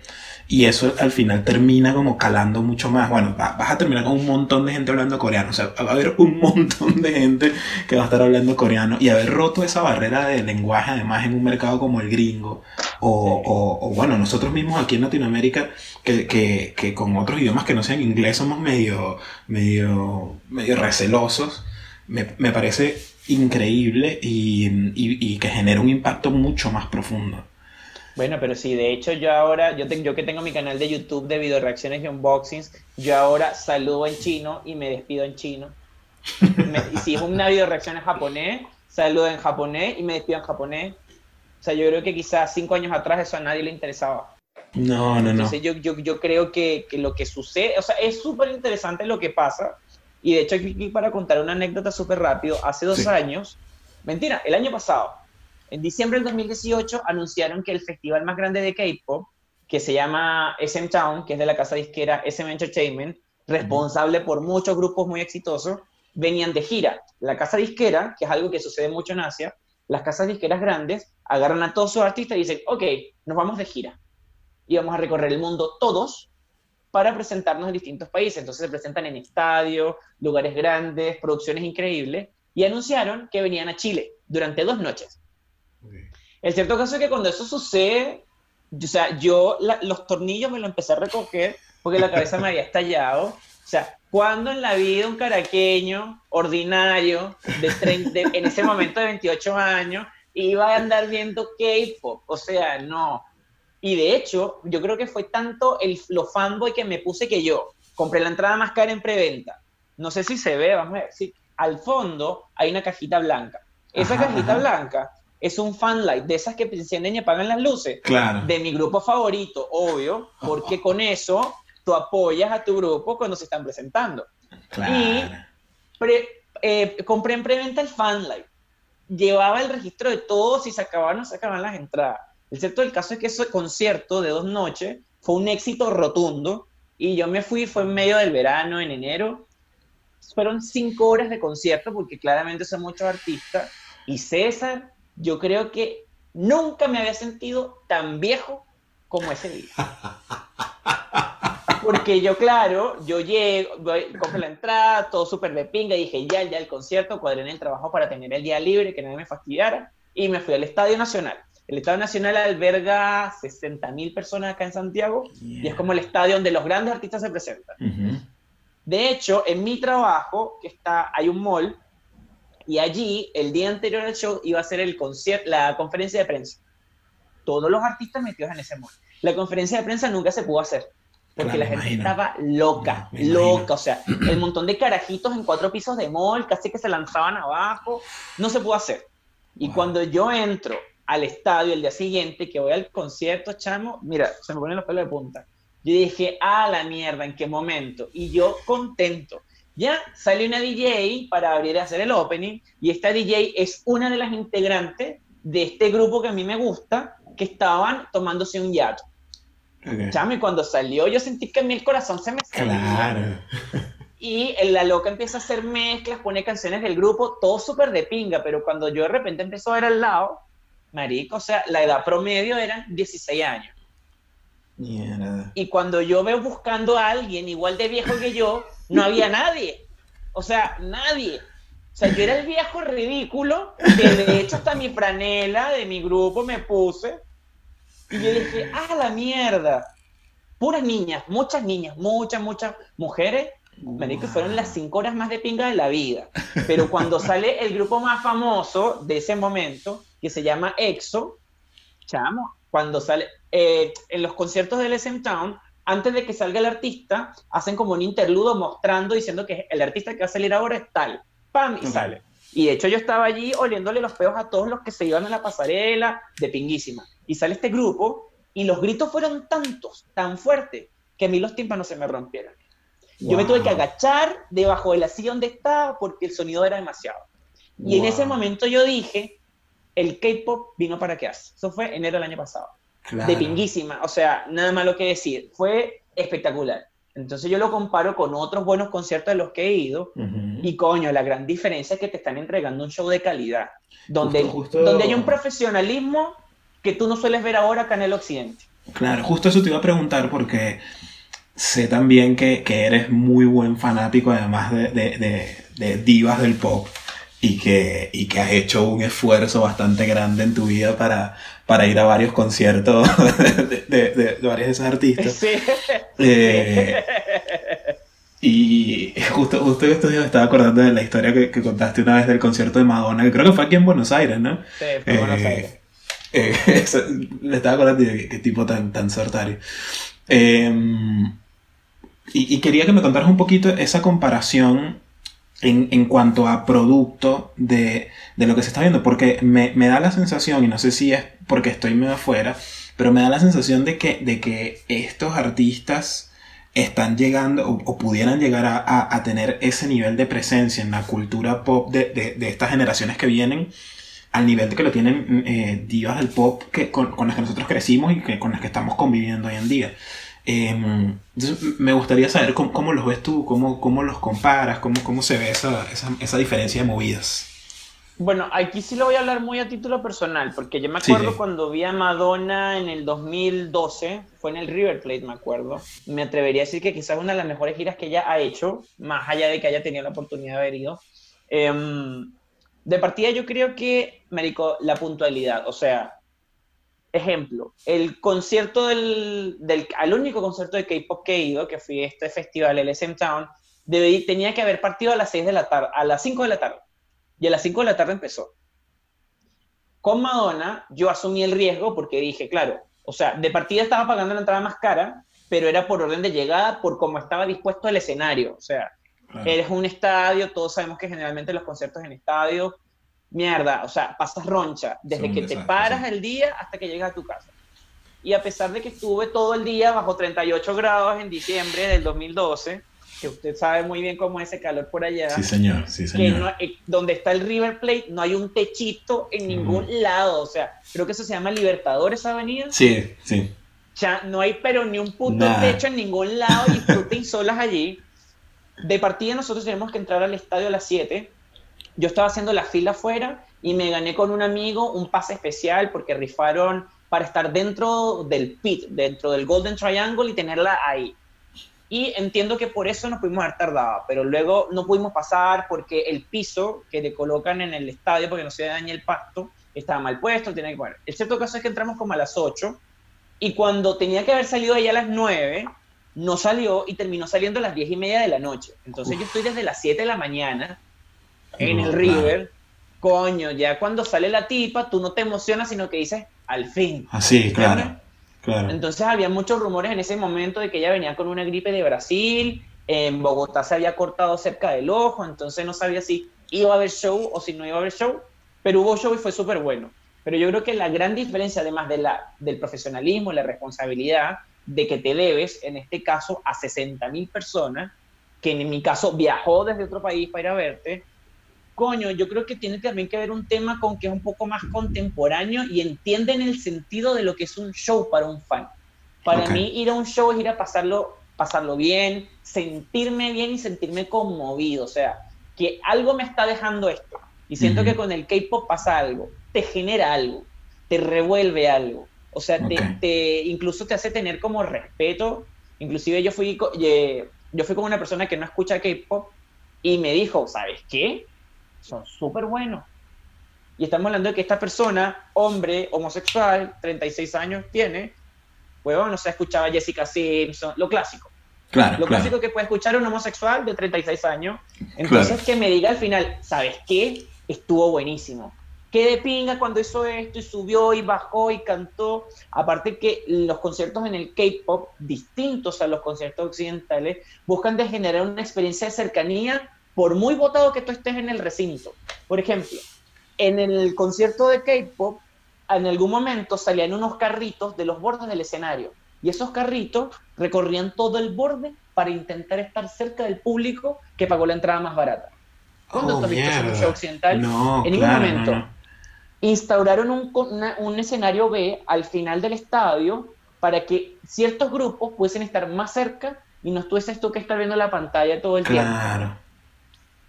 Y eso al final termina como calando mucho más. Bueno, vas a terminar con un montón de gente hablando coreano. O sea, va a haber un montón de gente que va a estar hablando coreano. Y haber roto esa barrera de lenguaje, además, en un mercado como el gringo. O, o, bueno, nosotros mismos aquí en Latinoamérica, que, que, que, con otros idiomas que no sean inglés somos medio, medio, medio recelosos. Me, me parece increíble y, y, y que genera un impacto mucho más profundo. Bueno, pero sí, de hecho yo ahora, yo, yo que tengo mi canal de YouTube de video reacciones y unboxings, yo ahora saludo en chino y me despido en chino. y si es una video reacción en japonés, saludo en japonés y me despido en japonés. O sea, yo creo que quizás cinco años atrás eso a nadie le interesaba. No, no, no. Entonces yo, yo, yo creo que, que, lo que sucede, o sea, es súper interesante lo que pasa. Y de hecho aquí para contar una anécdota súper rápido, hace dos años, mentira, el año pasado, en diciembre del 2018 anunciaron que el festival más grande de K-pop, que se llama SM Town, que es de la casa disquera SM Entertainment, responsable por muchos grupos muy exitosos, venían de gira. La casa disquera, que es algo que sucede mucho en Asia, las casas disqueras grandes agarran a todos sus artistas y dicen, ok, nos vamos de gira. Y vamos a recorrer el mundo todos para presentarnos en distintos países. Entonces se presentan en estadios, lugares grandes, producciones increíbles, y anunciaron que venían a Chile durante dos noches. El cierto caso es que cuando eso sucede, o sea, yo los tornillos me los empecé a recoger porque la cabeza me había estallado. O sea, cuando en la vida un caraqueño ordinario de, en ese momento de 28 años iba a andar viendo K-pop? O sea, no. Y de hecho, yo creo que fue tanto el, lo fanboy que me puse que yo compré la entrada más cara en preventa. No sé si se ve, vamos a ver. Sí, al fondo hay una cajita blanca. Esa cajita blanca es un fanlight de esas que encienden y apagan las luces. Claro. De mi grupo favorito, obvio, porque con eso tú apoyas a tu grupo cuando se están presentando. Claro. Y eh, compré en preventa el fanlight. Llevaba el registro de todos si se acababan o se acababan las entradas. El cierto del caso es que ese concierto de dos noches fue un éxito rotundo y yo me fui, fue en medio del verano, en enero. Fueron cinco horas de concierto porque claramente son muchos artistas. Y César yo creo que nunca me había sentido tan viejo como ese día. Porque yo, claro, yo llego, cojo la entrada, todo súper de pinga, dije ya, ya el concierto, cuadré en el trabajo para tener el día libre, que nadie me fastidiara, y me fui al Estadio Nacional. El Estadio Nacional alberga 60.000 personas acá en Santiago, y es como el estadio donde los grandes artistas se presentan. De hecho, en mi trabajo, que está, hay un mall, y allí, el día anterior al show, iba a ser el concierto, la conferencia de prensa. Todos los artistas metidos en ese mall. La conferencia de prensa nunca se pudo hacer. Porque la gente estaba loca, loca. O sea, el montón de carajitos en cuatro pisos de mall, casi que se lanzaban abajo. No se pudo hacer. Y cuando yo entro al estadio el día siguiente, que voy al concierto, chamo, mira, se me ponen los pelos de punta. Yo dije, a la mierda, ¿en qué momento? Y yo contento. Ya sale una DJ para abrir y hacer el opening, y esta DJ es una de las integrantes de este grupo que a mí me gusta, que estaban tomándose un yato. Okay. cuando salió yo sentí que a mí el corazón se me salió. Claro. Y la loca empieza a hacer mezclas, pone canciones del grupo, todo súper de pinga, pero cuando yo de repente empezó a ver al lado, marico, o sea, la edad promedio eran 16 años. Y cuando yo veo buscando a alguien igual de viejo que yo, no había nadie. O sea, nadie. O sea, yo era el viejo ridículo, que de hecho hasta mi franela de mi grupo me puse. Y yo dije, ah, la mierda. Puras niñas, muchas niñas, muchas, muchas mujeres, Marico, fueron las cinco horas más de pinga de la vida. Pero cuando sale el grupo más famoso de ese momento, que se llama EXO, chamo, cuando sale eh, en los conciertos del SM Town, antes de que salga el artista, hacen como un interludo mostrando, diciendo que el artista que va a salir ahora es tal. ¡Pam! Y sale. Y de hecho yo estaba allí oliéndole los peos a todos los que se iban a la pasarela de pinguísima. Y sale este grupo y los gritos fueron tantos, tan fuertes, que a mí los tímpanos se me rompieron. Yo me tuve que agachar debajo de la silla donde estaba porque el sonido era demasiado. Y en ese momento yo dije, el K-pop vino para quedarse. Eso fue enero del año pasado. De pinguísima. O sea, nada malo que decir. Fue espectacular. Entonces yo lo comparo con otros buenos conciertos de los que he ido y coño, la gran diferencia es que te están entregando un show de calidad, donde, donde hay un profesionalismo que tú no sueles ver ahora acá en el occidente. Claro, justo eso te iba a preguntar porque sé también que, que eres muy buen fanático además de, de, de, divas del pop y que, y que has hecho un esfuerzo bastante grande en tu vida para, para ir a varios conciertos de, de, de, varias de esas artistas. Sí. Eh, y justo, justo estos días me estaba acordando de la historia que, que, contaste una vez del concierto de Madonna, que creo que fue aquí en Buenos Aires, ¿no? Sí, fue en Buenos eh, Aires. Eh, le estaba acordando de qué, tipo tan, tan sortario. Eh, y, y, quería que me contaras un poquito esa comparación en, en cuanto a producto de, de, lo que se está viendo, porque me, me, da la sensación, y no sé si es porque estoy medio afuera, pero me da la sensación de que, de que estos artistas están llegando o, pudieran llegar a, a, a, tener ese nivel de presencia en la cultura pop de, de, de estas generaciones que vienen al nivel de que lo tienen eh, divas del pop que, con, con, las que nosotros crecimos y que, con las que estamos conviviendo hoy en día. Eh, me gustaría saber cómo, cómo, los ves tú, cómo, cómo los comparas, cómo, cómo se ve esa, esa, esa, diferencia de movidas. Bueno, aquí sí lo voy a hablar muy a título personal, porque yo me acuerdo sí. cuando vi a Madonna en el 2012, fue en el River Plate, me acuerdo. Me atrevería a decir que quizás una de las mejores giras que ella ha hecho, más allá de que haya tenido la oportunidad de haber ido. Eh, de partida yo creo que, Marico, la puntualidad, o sea, ejemplo, el concierto del, del al único concierto de K-pop que he ido, que fui a este festival, el SM Town, debí, tenía que haber partido a las 6 de la tarde, a las 5 de la tarde. Y a las 5 de la tarde empezó. Con Madonna, yo asumí el riesgo porque dije, claro, o sea, de partida estaba pagando la entrada más cara, pero era por orden de llegada, por cómo estaba dispuesto el escenario. O sea, claro. eres un estadio, todos sabemos que generalmente los conciertos en estadio mierda, o sea, pasas roncha desde que te paras sí. el día hasta que llegas a tu casa. Y a pesar de que estuve todo el día bajo 38 grados en diciembre del 2012, que usted sabe muy bien cómo es ese calor por allá. Sí, señor, sí, señor. No, eh, donde está el River Plate no hay un techito en ningún uh -huh. lado, o sea, creo que eso se llama Libertadores Avenida. Sí, sí. Ya no hay pero ni un puto nah. techo en ningún lado, disfruten solas allí. De partida nosotros tenemos que entrar al estadio a las 7 yo estaba haciendo la fila afuera y me gané con un amigo un pase especial porque rifaron para estar dentro del pit, dentro del Golden Triangle y tenerla ahí. Y entiendo que por eso nos pudimos haber tardado, pero luego no pudimos pasar porque el piso que le colocan en el estadio porque no se dañe el pasto estaba mal puesto, tenía que bueno. El cierto caso es que entramos como a las 8 y cuando tenía que haber salido allá a las 9, no salió y terminó saliendo a las 10 y media de la noche. Entonces yo estoy desde las 7 de la mañana en el River, coño, ya cuando sale la tipa, tú no te emocionas, sino que dices, al fin. Así, claro, claro. Entonces había muchos rumores en ese momento de que ella venía con una gripe de Brasil, en Bogotá se había cortado cerca del ojo, entonces no sabía si iba a haber show o si no iba a haber show, pero hubo show y fue súper bueno. Pero yo creo que la gran diferencia, además de la, del profesionalismo, la responsabilidad de que te debes, en este caso, a 60 mil personas, que en mi caso viajó desde otro país para ir a verte, coño, yo creo que tiene también que ver un tema con que es un poco más contemporáneo y entienden el sentido de lo que es un show para un fan. Para okay. mí ir a un show es ir a pasarlo, pasarlo bien, sentirme bien y sentirme conmovido, o sea, que algo me está dejando esto. Y siento uh -huh. que con el K-pop pasa algo, te genera algo, te revuelve algo, o sea, okay. te, te, incluso te hace tener como respeto. Inclusive yo fui, yo fui con una persona que no escucha K-pop y me dijo, ¿sabes qué? Son súper buenos. Y estamos hablando de que esta persona, hombre, homosexual, 36 años tiene, huevón, no se escuchaba Jessica Simpson, lo clásico. Claro, Lo claro. clásico que puede escuchar un homosexual de 36 años. Entonces, Claro. que me diga al final, ¿sabes qué? Estuvo buenísimo. Qué de pinga cuando hizo esto y subió y bajó y cantó. Aparte que los conciertos en el K-pop, distintos a los conciertos occidentales, buscan de generar una experiencia de cercanía por muy votado que tú estés en el recinto. Por ejemplo, en el concierto de K-pop, en algún momento salían unos carritos de los bordes del escenario. Y esos carritos recorrían todo el borde para intentar estar cerca del público que pagó la entrada más barata. ¿Cuándo Oh, has visto en un show occidental? No, en ningún claro, momento. no. Instauraron un, una- un escenario B al final del estadio para que ciertos grupos pudiesen estar más cerca y no tuvieses tú que estar viendo la pantalla todo el tiempo.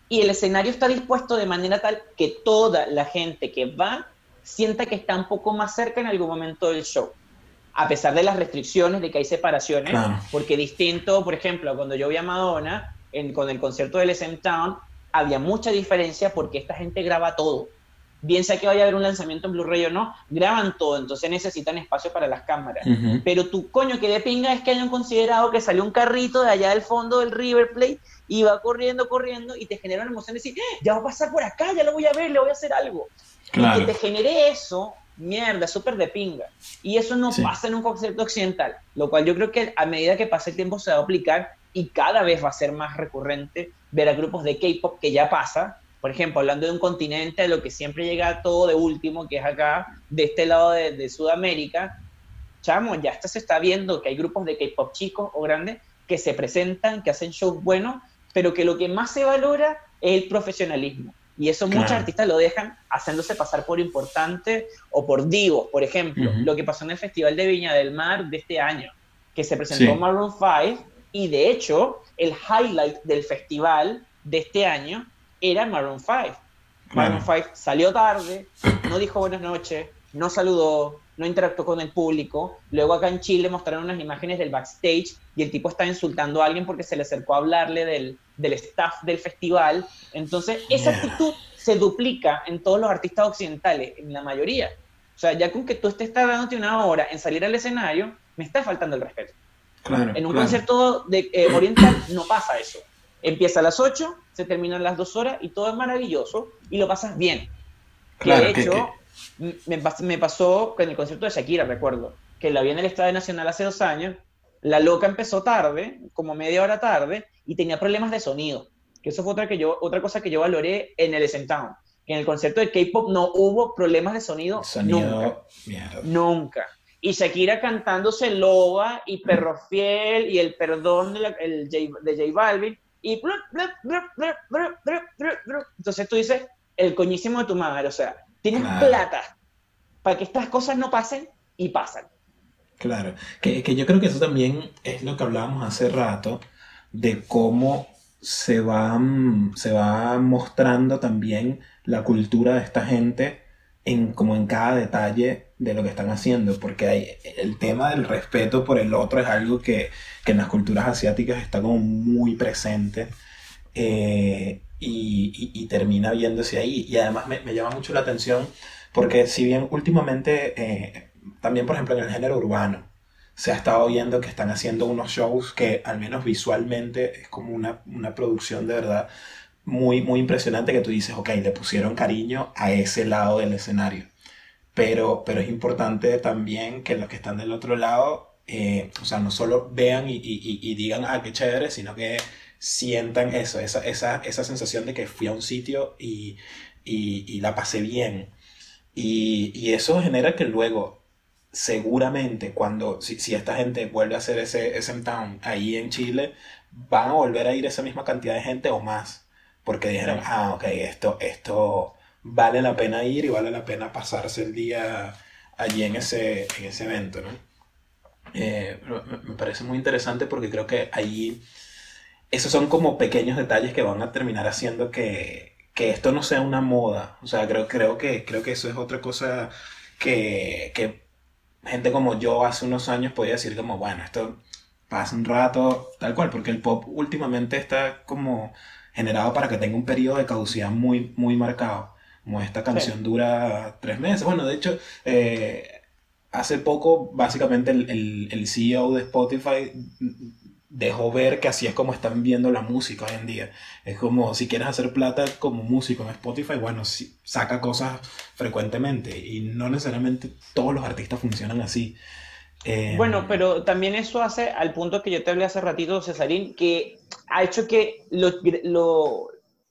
Y el escenario está dispuesto de manera tal que toda la gente que va sienta que está un poco más cerca en algún momento del show. A pesar de las restricciones, de que hay separaciones, Claro. porque distinto, por ejemplo, cuando yo vi a Madonna en- con el concierto del SM Town, había mucha diferencia porque esta gente graba todo. Bien sea que vaya a haber un lanzamiento en Blu-ray o no, graban todo, entonces necesitan espacio para las cámaras. Pero tu coño que de pinga es que hayan considerado que salió un carrito de allá del fondo del River Plate y va corriendo, corriendo y te genera una emoción de decir, "Eh, ya va a pasar por acá, ya lo voy a ver, le voy a hacer algo. Claro. Y que te genere eso, mierda, súper de pinga. Y eso no Sí. pasa en un concierto occidental, lo cual yo creo que a medida que pase el tiempo se va a aplicar y cada vez va a ser más recurrente ver a grupos de K-pop que ya pasa. Por ejemplo, hablando de un continente a lo que siempre llega todo de último, que es acá, de este lado de, de Sudamérica, chamo, ya hasta se está viendo que hay grupos de K-pop chicos o grandes que se presentan, que hacen shows buenos, pero que lo que más se valora es el profesionalismo. Y eso muchos Claro. artistas lo dejan haciéndose pasar por importante o por divos. Por ejemplo, Ujú. lo que pasó en el Festival de Viña del Mar de este año, que se presentó Sí. Maroon 5 y de hecho el highlight del festival de este año era Maroon 5. Maroon 5 salió tarde, no dijo buenas noches, no saludó, no interactuó con el público. Luego acá en Chile mostraron unas imágenes del backstage y el tipo está insultando a alguien porque se le acercó a hablarle del, del staff del festival. Entonces, esa actitud se duplica en todos los artistas occidentales, en la mayoría. O sea, ya con que tú estés tardándote una hora en salir al escenario, me está faltando el respeto. Claro, En un claro. concierto de, eh, oriental no pasa eso. Empieza a las 8, se terminan las 2 horas y todo es maravilloso y lo pasas bien. Claro, de que- hecho, Me, me pasó con el concierto de Shakira, recuerdo, que la vi en el Estadio Nacional hace dos años. La loca empezó tarde, como media hora tarde, y tenía problemas de sonido. Que eso fue otra, que yo, otra cosa que yo valoré en el Town. Que en el concierto de K-pop no hubo problemas de sonido, Sonido, nunca. mierda. Nunca. Y Shakira cantándose Loba y Perro Fiel y El Perdón de, la- el J, de J Balvin. Y entonces tú dices, el coñísimo de tu madre. O sea, tienes Claro. plata para que estas cosas no pasen y pasan. Claro, que, que yo creo que eso también es lo que hablábamos hace rato, de cómo se va, mm, se va mostrando también la cultura de esta gente en, como en cada detalle de lo que están haciendo, porque hay, el tema del respeto por el otro es algo que, que en las culturas asiáticas está como muy presente eh, y, y- y termina viéndose ahí. Y además me, me llama mucho la atención porque si bien últimamente, eh, también por ejemplo en el género urbano, se ha estado viendo que están haciendo unos shows que al menos visualmente es como una, una producción de verdad muy, muy impresionante que tú dices, ok, le pusieron cariño a ese lado del escenario. Pero, pero es importante también que los que están del otro lado, eh, o sea, no solo vean y, y- y- digan, ah, qué chévere, sino que sientan eso, esa, esa, esa sensación de que fui a un sitio y, y- y la pasé bien. Y, y eso genera que luego, seguramente, cuando, si, si esta gente vuelve a hacer ese SM Town ahí en Chile, van a volver a ir esa misma cantidad de gente o más. Porque dijeron, ah, ok, esto, esto vale la pena ir y vale la pena pasarse el día allí en ese, en ese evento, ¿no? Eh, me, parece muy interesante porque creo que ahí esos son como pequeños detalles que van a terminar haciendo que, que esto no sea una moda. O sea, creo, creo, que, creo que eso es otra cosa que, que gente como yo hace unos años podía decir como, bueno, esto pasa un rato, tal cual, porque el pop últimamente está como generado para que tenga un periodo de caducidad muy, muy marcado. Como esta canción dura tres meses. Bueno, de hecho, eh, hace poco, básicamente, el, el, el CEO de Spotify dejó ver que así es como están viendo la música hoy en día. Es como si quieres hacer plata como músico en Spotify, bueno, saca cosas frecuentemente y no necesariamente todos los artistas funcionan así. Eh, bueno, pero también eso hace al punto que yo te hablé hace ratito, Cesarín, que ha hecho que lo, lo,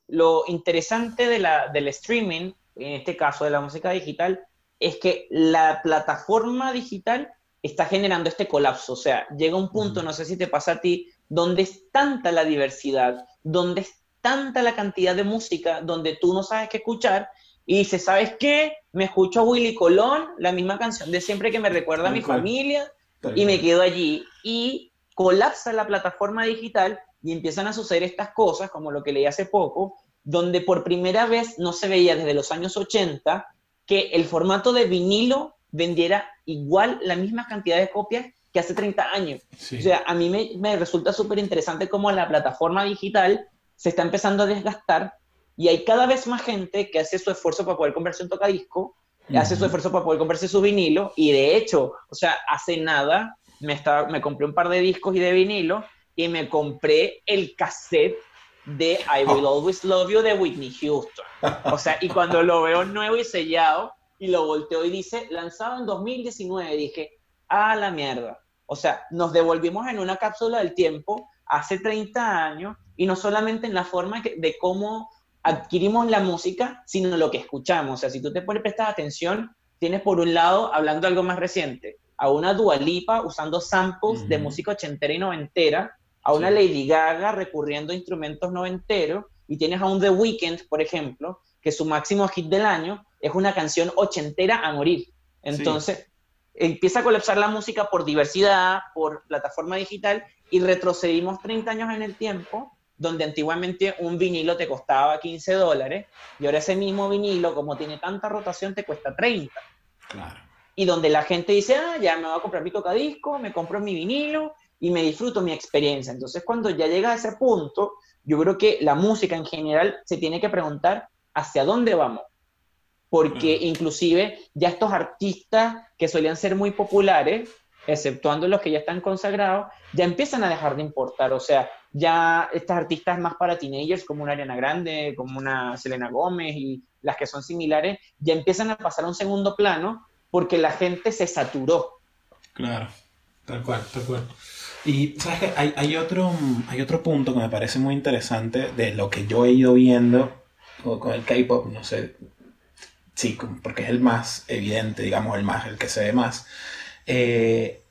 lo interesante de la, del streaming, en este caso de la música digital, es que la plataforma digital está generando este colapso. O sea, llega un punto, no sé si te pasa a ti, donde es tanta la diversidad, donde es tanta la cantidad de música, donde tú no sabes qué escuchar y dices, ¿sabes qué? Me escucho a Willy Colón, la misma canción de siempre que me recuerda a mi familia y me quedo allí. Y colapsa la plataforma digital y empiezan a suceder estas cosas, como lo que leí hace poco, donde por primera vez no se veía desde los años 80 que el formato de vinilo vendiera igual la misma cantidad de copias que hace 30 años. O sea, a mí me, resulta súper interesante cómo la plataforma digital se está empezando a desgastar y hay cada vez más gente que hace su esfuerzo para poder comprarse un tocadisco, hace su esfuerzo para poder comprarse su vinilo y de hecho, o sea, hace nada me, estaba, me compré un par de discos y de vinilo y me compré el cassette de I Will oh. Always Love You de Whitney Houston. O sea, y cuando lo veo nuevo y sellado, y lo volteó y dice, lanzado en 2019, dije, a la mierda. O sea, nos devolvimos en una cápsula del tiempo hace 30 años y no solamente en la forma de cómo adquirimos la música, sino lo que escuchamos. O sea, si tú te pones prestar atención, tienes por un lado, hablando algo más reciente, a una Dualipa usando samples de música ochentera y noventera, a una Lady Gaga recurriendo a instrumentos noventeros, y tienes a un The Weeknd, por ejemplo, que su máximo hit del año es una canción ochentera a morir. Entonces, empieza a colapsar la música por diversidad, por plataforma digital, y retrocedimos 30 años en el tiempo, donde antiguamente un vinilo te costaba 15 dólares, y ahora ese mismo vinilo, como tiene tanta rotación, te cuesta 30. Claro. Y donde la gente dice, ah, ya me voy a comprar mi tocadisco, me compro mi vinilo y me disfruto mi experiencia. Entonces, cuando ya llega a ese punto, yo creo que la música en general se tiene que preguntar hacia dónde vamos porque inclusive ya estos artistas que solían ser muy populares, exceptuando los que ya están consagrados, ya empiezan a dejar de importar. O sea, ya estas artistas más para teenagers, como una Ariana Grande, como una Selena Gómez y las que son similares, ya empiezan a pasar a un segundo plano porque la gente se saturó. Claro, tal cual, tal cual. Y sabes que hay, hay, otro, hay otro punto que me parece muy interesante de lo que yo he ido viendo con el K-pop, no sé, Sí, porque es el más evidente, digamos, el más, el que se ve más. Eh,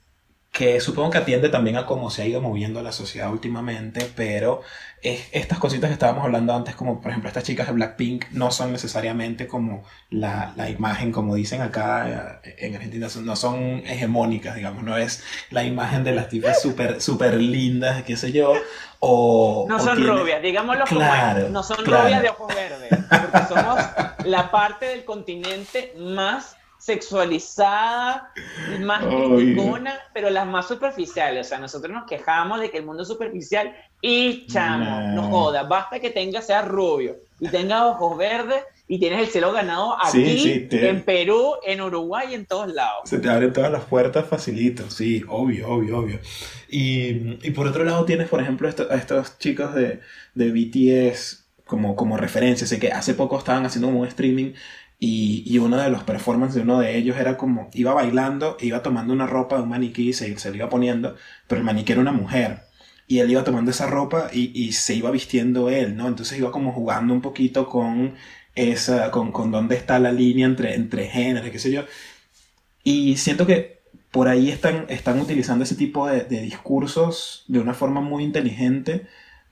que supongo que atiende también a cómo se ha ido moviendo la sociedad últimamente, pero estas cositas que estábamos hablando antes, como por ejemplo estas chicas de Blackpink, no son necesariamente como la, la imagen, como dicen acá eh, en Argentina, no son hegemónicas, digamos, no es la imagen de las tipas súper super lindas, qué sé yo, o... No son rubias, digámoslo claro, como no son rubias de ojos verdes, porque somos la parte del continente más sexualizada, más ninguna, pero las más superficiales. O sea, nosotros nos quejamos de que el mundo es superficial y chamo, no, joda, basta que tenga, sea rubio y tenga ojos verdes y tienes el cielo ganado aquí, en Perú, en Uruguay, en todos lados. Se te abren todas las puertas facilito, sí, obvio, obvio, obvio. Y, y por otro lado tienes, por ejemplo, a estos chicos de, de BTS como, como referencia. Sé que hace poco estaban haciendo un streaming y, y, uno de los performances de uno de ellos era como, iba bailando, iba tomando una ropa de un maniquí y se, se le iba poniendo, pero el maniquí era una mujer. Y él iba tomando esa ropa y, y, se iba vistiendo él, ¿no? Entonces iba como jugando un poquito con esa, con, con dónde está la línea entre, entre géneros, qué sé yo. Y siento que por ahí están, están utilizando ese tipo de, de discursos de una forma muy inteligente.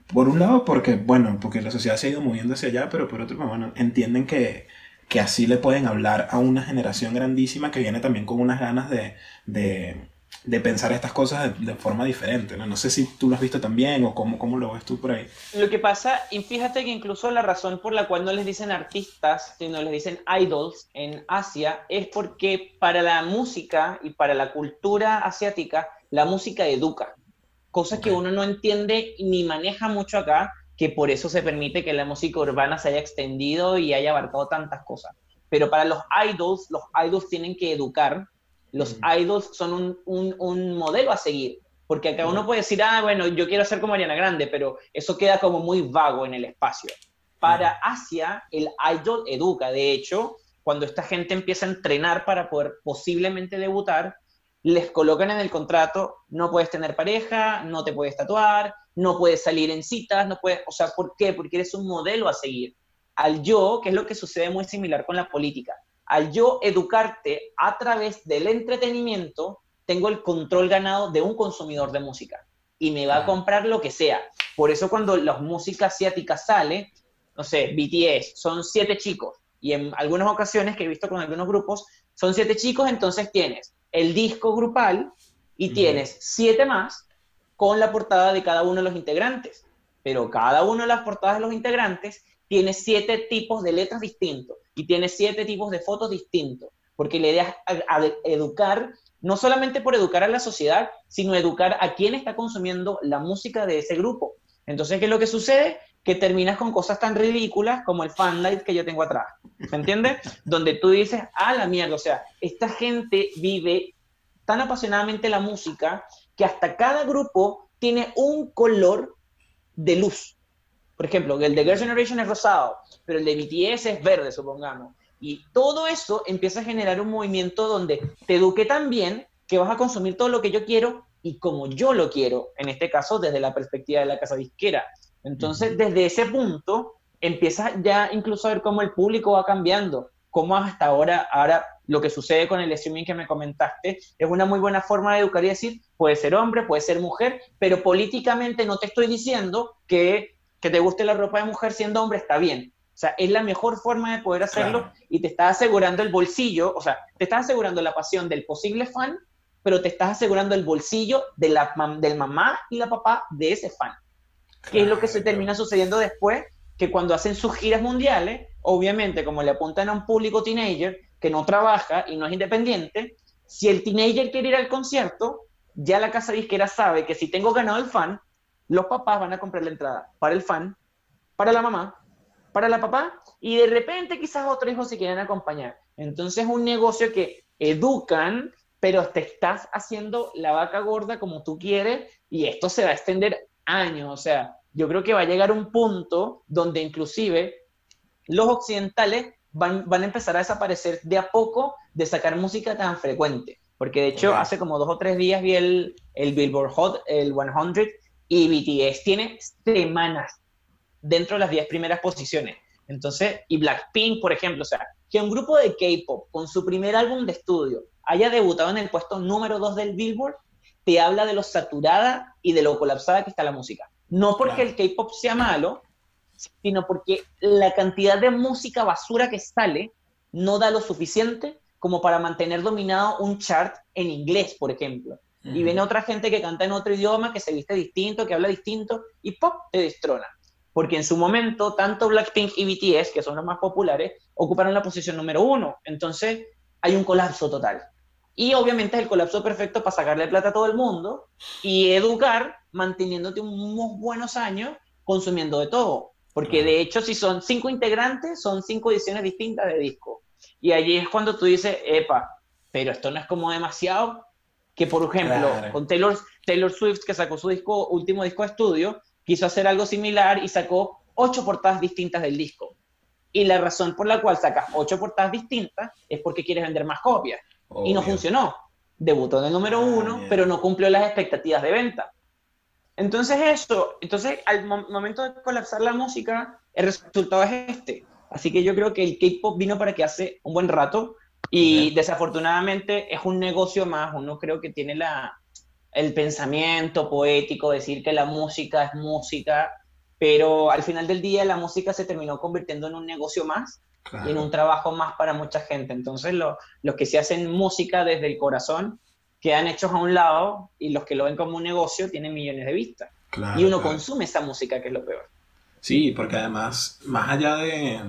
Por un lado, porque, bueno, porque la sociedad se ha ido moviendo hacia allá, pero por otro, bueno, entienden que, que así le pueden hablar a una generación grandísima que viene también con unas ganas de, de, de pensar estas cosas de, forma diferente. ¿no? no sé si tú lo has visto también o cómo, cómo lo ves tú por ahí. Lo que pasa, y fíjate que incluso la razón por la cual no les dicen artistas, sino les dicen idols en Asia, es porque para la música y para la cultura asiática, la música educa. Cosas que uno no entiende ni maneja mucho acá, que por eso se permite que la música urbana se haya extendido y haya abarcado tantas cosas. Pero para los idols, los idols tienen que educar, los mm. idols son un, un, un, modelo a seguir. porque acá uno puede decir, ah, bueno, yo quiero ser como Ariana Grande, pero eso queda como muy vago en el espacio. Para Asia, el idol educa. De hecho, cuando esta gente empieza a entrenar para poder posiblemente debutar, les colocan en el contrato, no puedes tener pareja, no te puedes tatuar, no puedes salir en citas, no puedes, o sea, ¿por qué? Porque eres un modelo a seguir. Al yo, que es lo que sucede muy similar con la política, al yo educarte a través del entretenimiento, tengo el control ganado de un consumidor de música y me va a comprar lo que sea. Por eso cuando las músicas asiáticas sale, no sé, BTS, son siete chicos y en algunas ocasiones que he visto con algunos grupos, son siete chicos, entonces tienes el disco grupal y tienes siete más con la portada de cada uno de los integrantes. Pero cada una de las portadas de los integrantes tiene siete tipos de letras distintos y tiene siete tipos de fotos distintos, porque la idea es educar no solamente por educar a la sociedad, sino educar a quien está consumiendo la música de ese grupo. Entonces, ¿qué es lo que sucede? Que terminas con cosas tan ridículas como el fanlight que yo tengo atrás. ¿Me entiendes? Donde tú dices, ah, la mierda, o sea, esta gente vive tan apasionadamente la música que hasta cada grupo tiene un color de luz. Por ejemplo, el de Girl Generation es rosado, pero el de BTS es verde, supongamos. Y todo eso empieza a generar un movimiento donde te eduque tan bien que vas a consumir todo lo que yo quiero y como yo lo quiero, en este caso desde la perspectiva de la casa disquera. Entonces, desde ese punto, empiezas ya incluso a ver cómo el público va cambiando, cómo hasta ahora, ahora lo que sucede con el streaming que me comentaste, es una muy buena forma de educar y decir, puede ser hombre, puede ser mujer, pero políticamente no te estoy diciendo que, que te guste la ropa de mujer siendo hombre está bien. O sea, es la mejor forma de poder hacerlo y te está asegurando el bolsillo, o sea, te estás asegurando la pasión del posible fan, pero te estás asegurando el bolsillo de la, del mamá y la papá de ese fan. ¿Qué es lo que se termina sucediendo después? Que cuando hacen sus giras mundiales, obviamente, como le apuntan a un público teenager que no trabaja y no es independiente, si el teenager quiere ir al concierto, ya la casa disquera sabe que si tengo ganado el fan, los papás van a comprar la entrada para el fan, para la mamá para la papá y de repente quizás otros hijos se quieren acompañar. Entonces es un negocio que educan, pero te estás haciendo la vaca gorda como tú quieres y esto se va a extender años. O sea, yo creo que va a llegar un punto donde inclusive los occidentales van, van a empezar a desaparecer de a poco de sacar música tan frecuente. Porque de hecho, hace como dos o tres días vi el, el Billboard Hot, el 100, y BTS tiene semanas dentro de las 10 primeras posiciones. Entonces, y Blackpink, por ejemplo, o sea, que un grupo de K-pop con su primer álbum de estudio haya debutado en el puesto número 2 del Billboard, te habla de lo saturada y de lo colapsada que está la música. No porque el K-pop sea malo, sino porque la cantidad de música basura que sale no da lo suficiente como para mantener dominado un chart en inglés, por ejemplo. Y viene otra gente que canta en otro idioma, que se viste distinto, que habla distinto, y pop, te destrona porque en su momento tanto Blackpink y BTS, que son los más populares, ocuparon la posición número uno. Entonces hay un colapso total. Y obviamente es el colapso perfecto para sacarle plata a todo el mundo y educar manteniéndote unos buenos años consumiendo de todo. Porque de hecho, si son cinco integrantes, son cinco ediciones distintas de disco. Y allí es cuando tú dices, epa, pero esto no es como demasiado. Que por ejemplo, con Taylor, Taylor Swift, que sacó su disco, último disco de estudio, quiso hacer algo similar y sacó ocho portadas distintas del disco. Y la razón por la cual sacas ocho portadas distintas es porque quieres vender más copias. Y no funcionó. Debutó en el número ah, uno, pero no cumplió las expectativas de venta. Entonces eso, entonces al momento de colapsar la música, el resultado es este. Así que yo creo que el K-pop vino para que hace un buen rato y desafortunadamente es un negocio más. Uno creo que tiene la, el pensamiento poético, decir que la música es música, pero al final del día la música se terminó convirtiendo en un negocio más y en un trabajo más para mucha gente. Entonces los que se hacen música desde el corazón quedan hechos a un lado y los que lo ven como un negocio tienen millones de vistas. y uno consume esa música, que es lo peor. Sí, porque además, más allá de,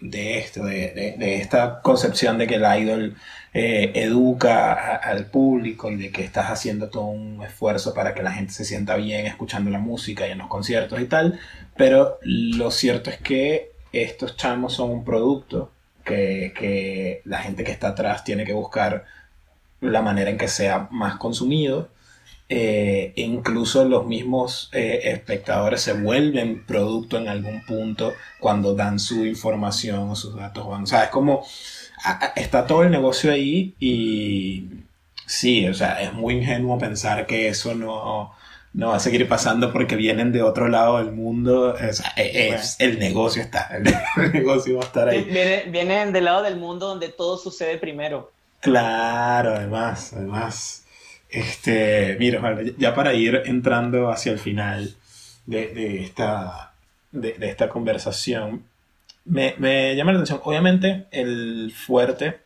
de esto, de, esta concepción de que el idol eh, educa al público y de que estás haciendo todo un esfuerzo para que la gente se sienta bien escuchando la música y en los conciertos y tal, pero lo cierto es que estos chamos son un producto que, que la gente que está atrás tiene que buscar la manera en que sea más consumido eh, incluso los mismos eh, espectadores se vuelven producto en algún punto cuando dan su información o sus datos. O sea, es como está todo el negocio ahí y sí, o sea, es muy ingenuo pensar que eso no, no va a seguir pasando porque vienen de otro lado del mundo. Es, el negocio está, el negocio va a estar ahí. vienen del lado del mundo donde todo sucede primero. Claro, además, además. Este, mira, ya para ir entrando hacia el final de, esta, de, esta conversación, me, llama la atención, obviamente, el fuerte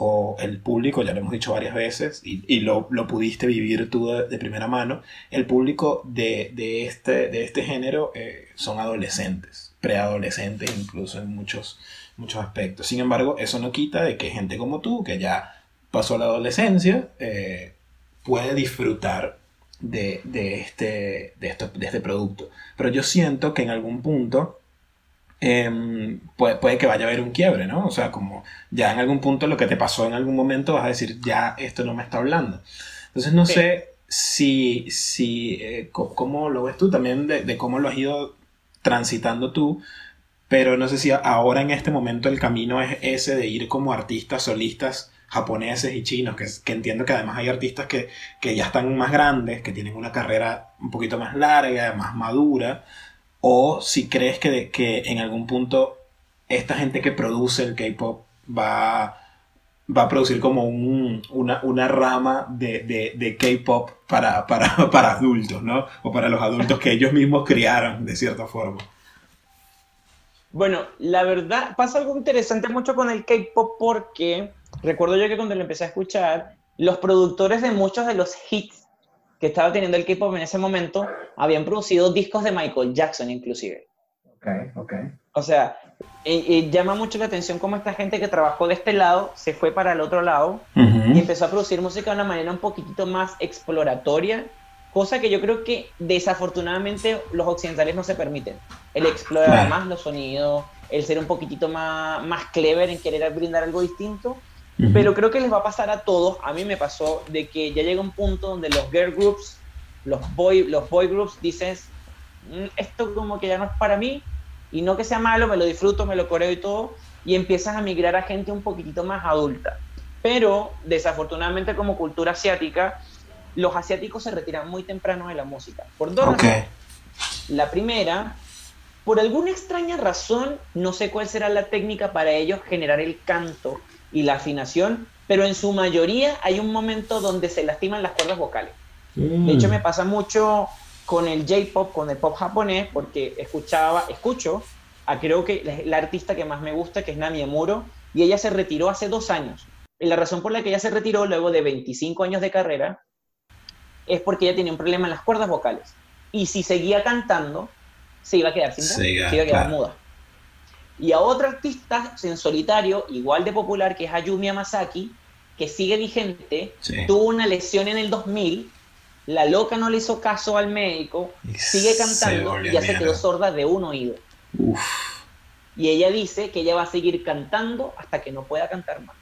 o el público, ya lo hemos dicho varias veces, y, lo, pudiste vivir tú de, primera mano, el público de, este, de este género eh, son adolescentes, preadolescentes incluso en muchos, muchos aspectos. Sin embargo, eso no quita de que gente como tú, que ya pasó la adolescencia, eh, puede disfrutar de, este, de, esto, de este producto. Pero yo siento que en algún punto em, puede, que vaya a haber un quiebre, ¿no? O sea, como ya en algún punto lo que te pasó en algún momento vas a decir, ya esto no me está hablando. Entonces no sé si, si eh, cómo lo ves tú también, de, de, cómo lo has ido transitando tú, pero no sé si ahora en este momento el camino es ese de ir como artistas solistas japoneses y chinos, que, que entiendo que además hay artistas que, que, ya están más grandes, que tienen una carrera un poquito más larga, más madura, o si crees que, que en algún punto esta gente que produce el K-Pop va, va a producir como un, una, una, rama de, de, de K-Pop para, para, para adultos, ¿no? O para los adultos que ellos mismos criaron, de cierta forma. Bueno, la verdad, pasa algo interesante mucho con el K-Pop porque recuerdo yo que cuando lo empecé a escuchar, los productores de muchos de los hits que estaba teniendo el K-pop en ese momento habían producido discos de Michael Jackson inclusive. Ok, ok. O sea, llama mucho la atención cómo esta gente que trabajó de este lado se fue para el otro lado y empezó a producir música de una manera un poquitito más exploratoria, cosa que yo creo que desafortunadamente los occidentales no se permiten. El explorar más los sonidos, el ser un poquitito más, más clever en querer brindar algo distinto pero creo que les va a pasar a todos. A mí me pasó de que ya llega un punto donde los girl groups, los boy, los boy groups, dices, mm, esto como que ya no es para mí, y no que sea malo, me lo disfruto, me lo coreo y todo, y empiezas a migrar a gente un poquitito más adulta. Pero desafortunadamente como cultura asiática, los asiáticos se retiran muy temprano de la música. Por dos razones. La primera, por alguna extraña razón, no sé cuál será la técnica para ellos generar el canto y la afinación, pero en su mayoría hay un momento donde se lastiman las cuerdas vocales. De hecho, mm. me pasa mucho con el J-pop, con el pop japonés, porque escuchaba, escucho a creo que la, artista que más me gusta, que es Nami Amuro, y ella se retiró hace dos años. Y la razón por la que ella se retiró luego de 25 años de carrera es porque ella tenía un problema en las cuerdas vocales. Y si seguía cantando, se iba a quedar sin voz, se iba a quedar muda. Y a otro artista en solitario, igual de popular, que es Ayumi Hamasaki, que sigue vigente, tuvo una lesión en el 2000, la loca no le hizo caso al médico, sigue cantando y ya se quedó sorda de un oído. Y ella dice que ella va a seguir cantando hasta que no pueda cantar más.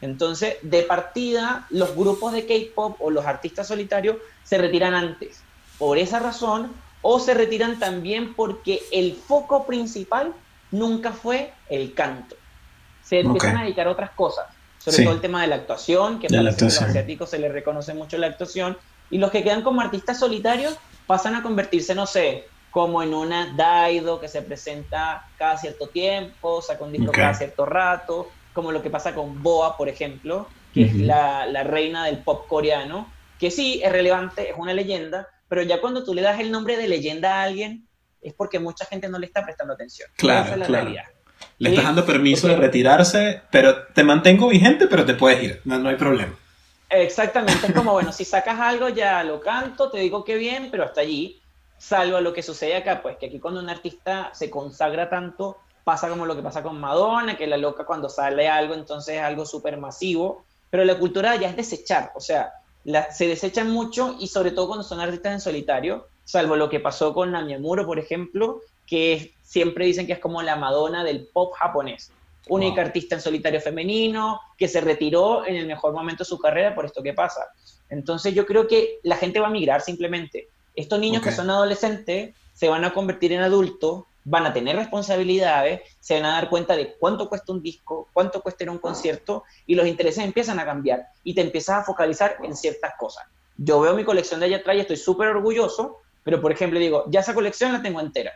Entonces, de partida, los grupos de K-pop o los artistas solitarios se retiran antes. Por esa razón, o se retiran también porque el foco principal nunca fue el canto. Se empiezan a dedicar a otras cosas, sobre todo el tema de la actuación, que a los asiáticos se les reconoce mucho la actuación, y los que quedan como artistas solitarios pasan a convertirse, no sé, como en una Daido que se presenta cada cierto tiempo, saca un disco cada cierto rato, como lo que pasa con Boa, por ejemplo, que es la, la, reina del pop coreano, que sí es relevante, es una leyenda, pero ya cuando tú le das el nombre de leyenda a alguien, es porque mucha gente no le está prestando atención. Claro, claro. Le estás dando permiso de retirarse, pero te mantengo vigente, pero te puedes ir, no, hay problema. Exactamente, es como, bueno, si sacas algo ya lo canto, te digo que bien, pero hasta allí, salvo lo que sucede acá, pues que aquí cuando un artista se consagra tanto, pasa como lo que pasa con Madonna, que la loca cuando sale algo, entonces es algo súper masivo, pero la cultura ya es desechar, o sea, se desechan mucho y sobre todo cuando son artistas en solitario, salvo lo que pasó con Namiamuro, por ejemplo, que siempre dicen que es como la Madonna del pop japonés. única artista en solitario femenino, que se retiró en el mejor momento de su carrera por esto que pasa. Entonces yo creo que la gente va a migrar simplemente. Estos niños que son adolescentes se van a convertir en adultos, van a tener responsabilidades, se van a dar cuenta de cuánto cuesta un disco, cuánto cuesta ir a un concierto y los intereses empiezan a cambiar y te empiezas a focalizar en ciertas cosas. Yo veo mi colección de allá atrás y estoy súper orgulloso, pero por ejemplo digo, ya esa colección la tengo entera.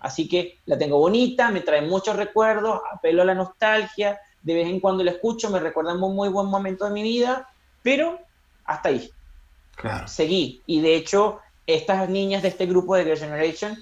Así que la tengo bonita, me trae muchos recuerdos, apelo a la nostalgia, de vez en cuando la escucho, me recuerda un muy buen momento de mi vida, pero hasta ahí. Claro. Seguí. Y de hecho, estas niñas de este grupo de Girl Generation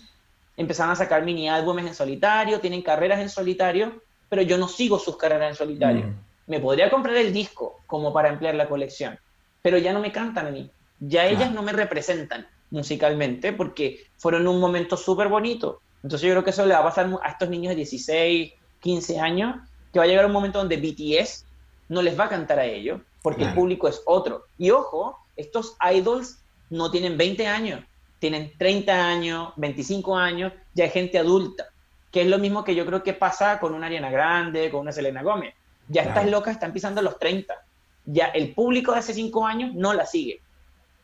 empezaron a sacar mini álbumes en solitario, tienen carreras en solitario, pero yo no sigo sus carreras en solitario. Mm. Me podría comprar el disco como para ampliar la colección, pero ya no me cantan a mí. Ya ellas no me representan musicalmente porque fueron un momento súper bonito. Entonces yo creo que eso le va a pasar a estos niños de 16, 15 años, que va a llegar un momento donde BTS no les va a cantar a ellos, porque el público es otro. Y ojo, estos idols no tienen 20 años, tienen 30 años, 25 años, ya hay gente adulta, que es lo mismo que yo creo que pasa con una Ariana Grande, con una Selena Gómez. Ya estas locas están pisando los 30. Ya el público de hace 5 años no la sigue.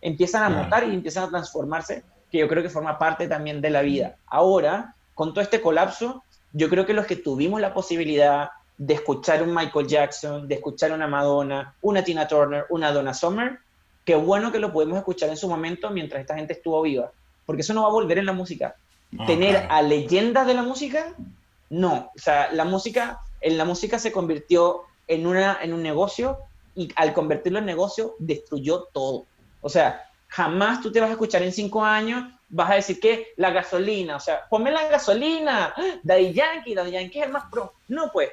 Empiezan a mutar y empiezan a transformarse que yo creo que forma parte también de la vida. Ahora, con todo este colapso, yo creo que los que tuvimos la posibilidad de escuchar un Michael Jackson, de escuchar una Madonna, una Tina Turner, una Donna Summer, qué bueno que lo pudimos escuchar en su momento mientras esta gente estuvo viva, porque eso no va a volver en la música. Tener a leyendas de la música, no. O sea, la música, en la música se convirtió en, una, en un negocio y al convertirlo en negocio destruyó todo. O sea, jamás tú te vas a escuchar en cinco años, vas a decir que la gasolina, o sea, ponme la gasolina, Daddy Yankee, Daddy Yankee es el más pro. No, pues,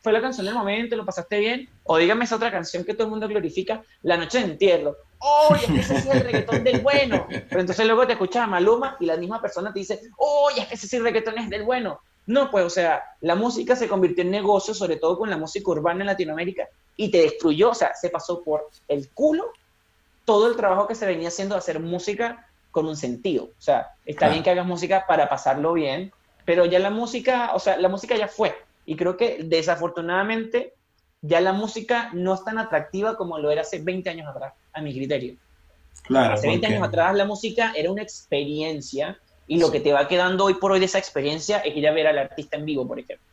fue la canción del momento, lo pasaste bien, o dígame esa otra canción que todo el mundo glorifica, La Noche de Entierro. Oye, es que ese es el reggaetón del bueno. Pero entonces luego te escuchas a Maluma y la misma persona te dice, oye, es que ese sí reggaetón es del bueno. No, pues, o sea, la música se convirtió en negocio, sobre todo con la música urbana en Latinoamérica, y te destruyó, o sea, se pasó por el culo todo el trabajo que se venía haciendo de hacer música con un sentido. O sea, está bien que hagas música para pasarlo bien, pero ya la música, o sea, la música ya fue. Y creo que desafortunadamente ya la música no es tan atractiva como lo era hace 20 años atrás, a mi criterio. Claro. Hace 20 años atrás la música era una experiencia y lo que te va quedando hoy por hoy de esa experiencia es ir a ver al artista en vivo, por ejemplo.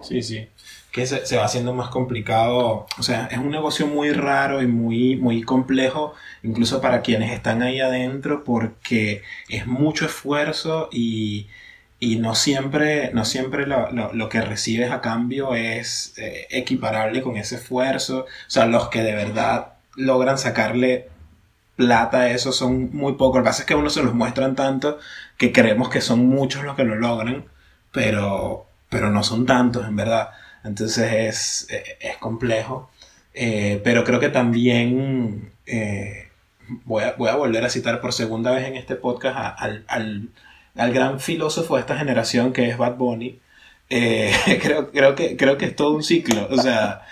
Sí, sí. Que se, va haciendo más complicado. O sea, es un negocio muy raro y muy, muy complejo, incluso para quienes están ahí adentro, porque es mucho esfuerzo y, no siempre, no siempre lo, que recibes a cambio es eh, equiparable con ese esfuerzo. O sea, los que de verdad logran sacarle plata eso son muy pocos. Lo que pasa es que a uno se los muestran tanto que creemos que son muchos los que lo logran, pero pero no son tantos en verdad. Entonces es, es complejo. Eh, pero creo que también eh, voy, a, voy, a, volver a citar por segunda vez en este podcast al, al, al, gran filósofo de esta generación que es Bad Bunny. Eh, creo, creo, que, creo que es todo un ciclo. O sea,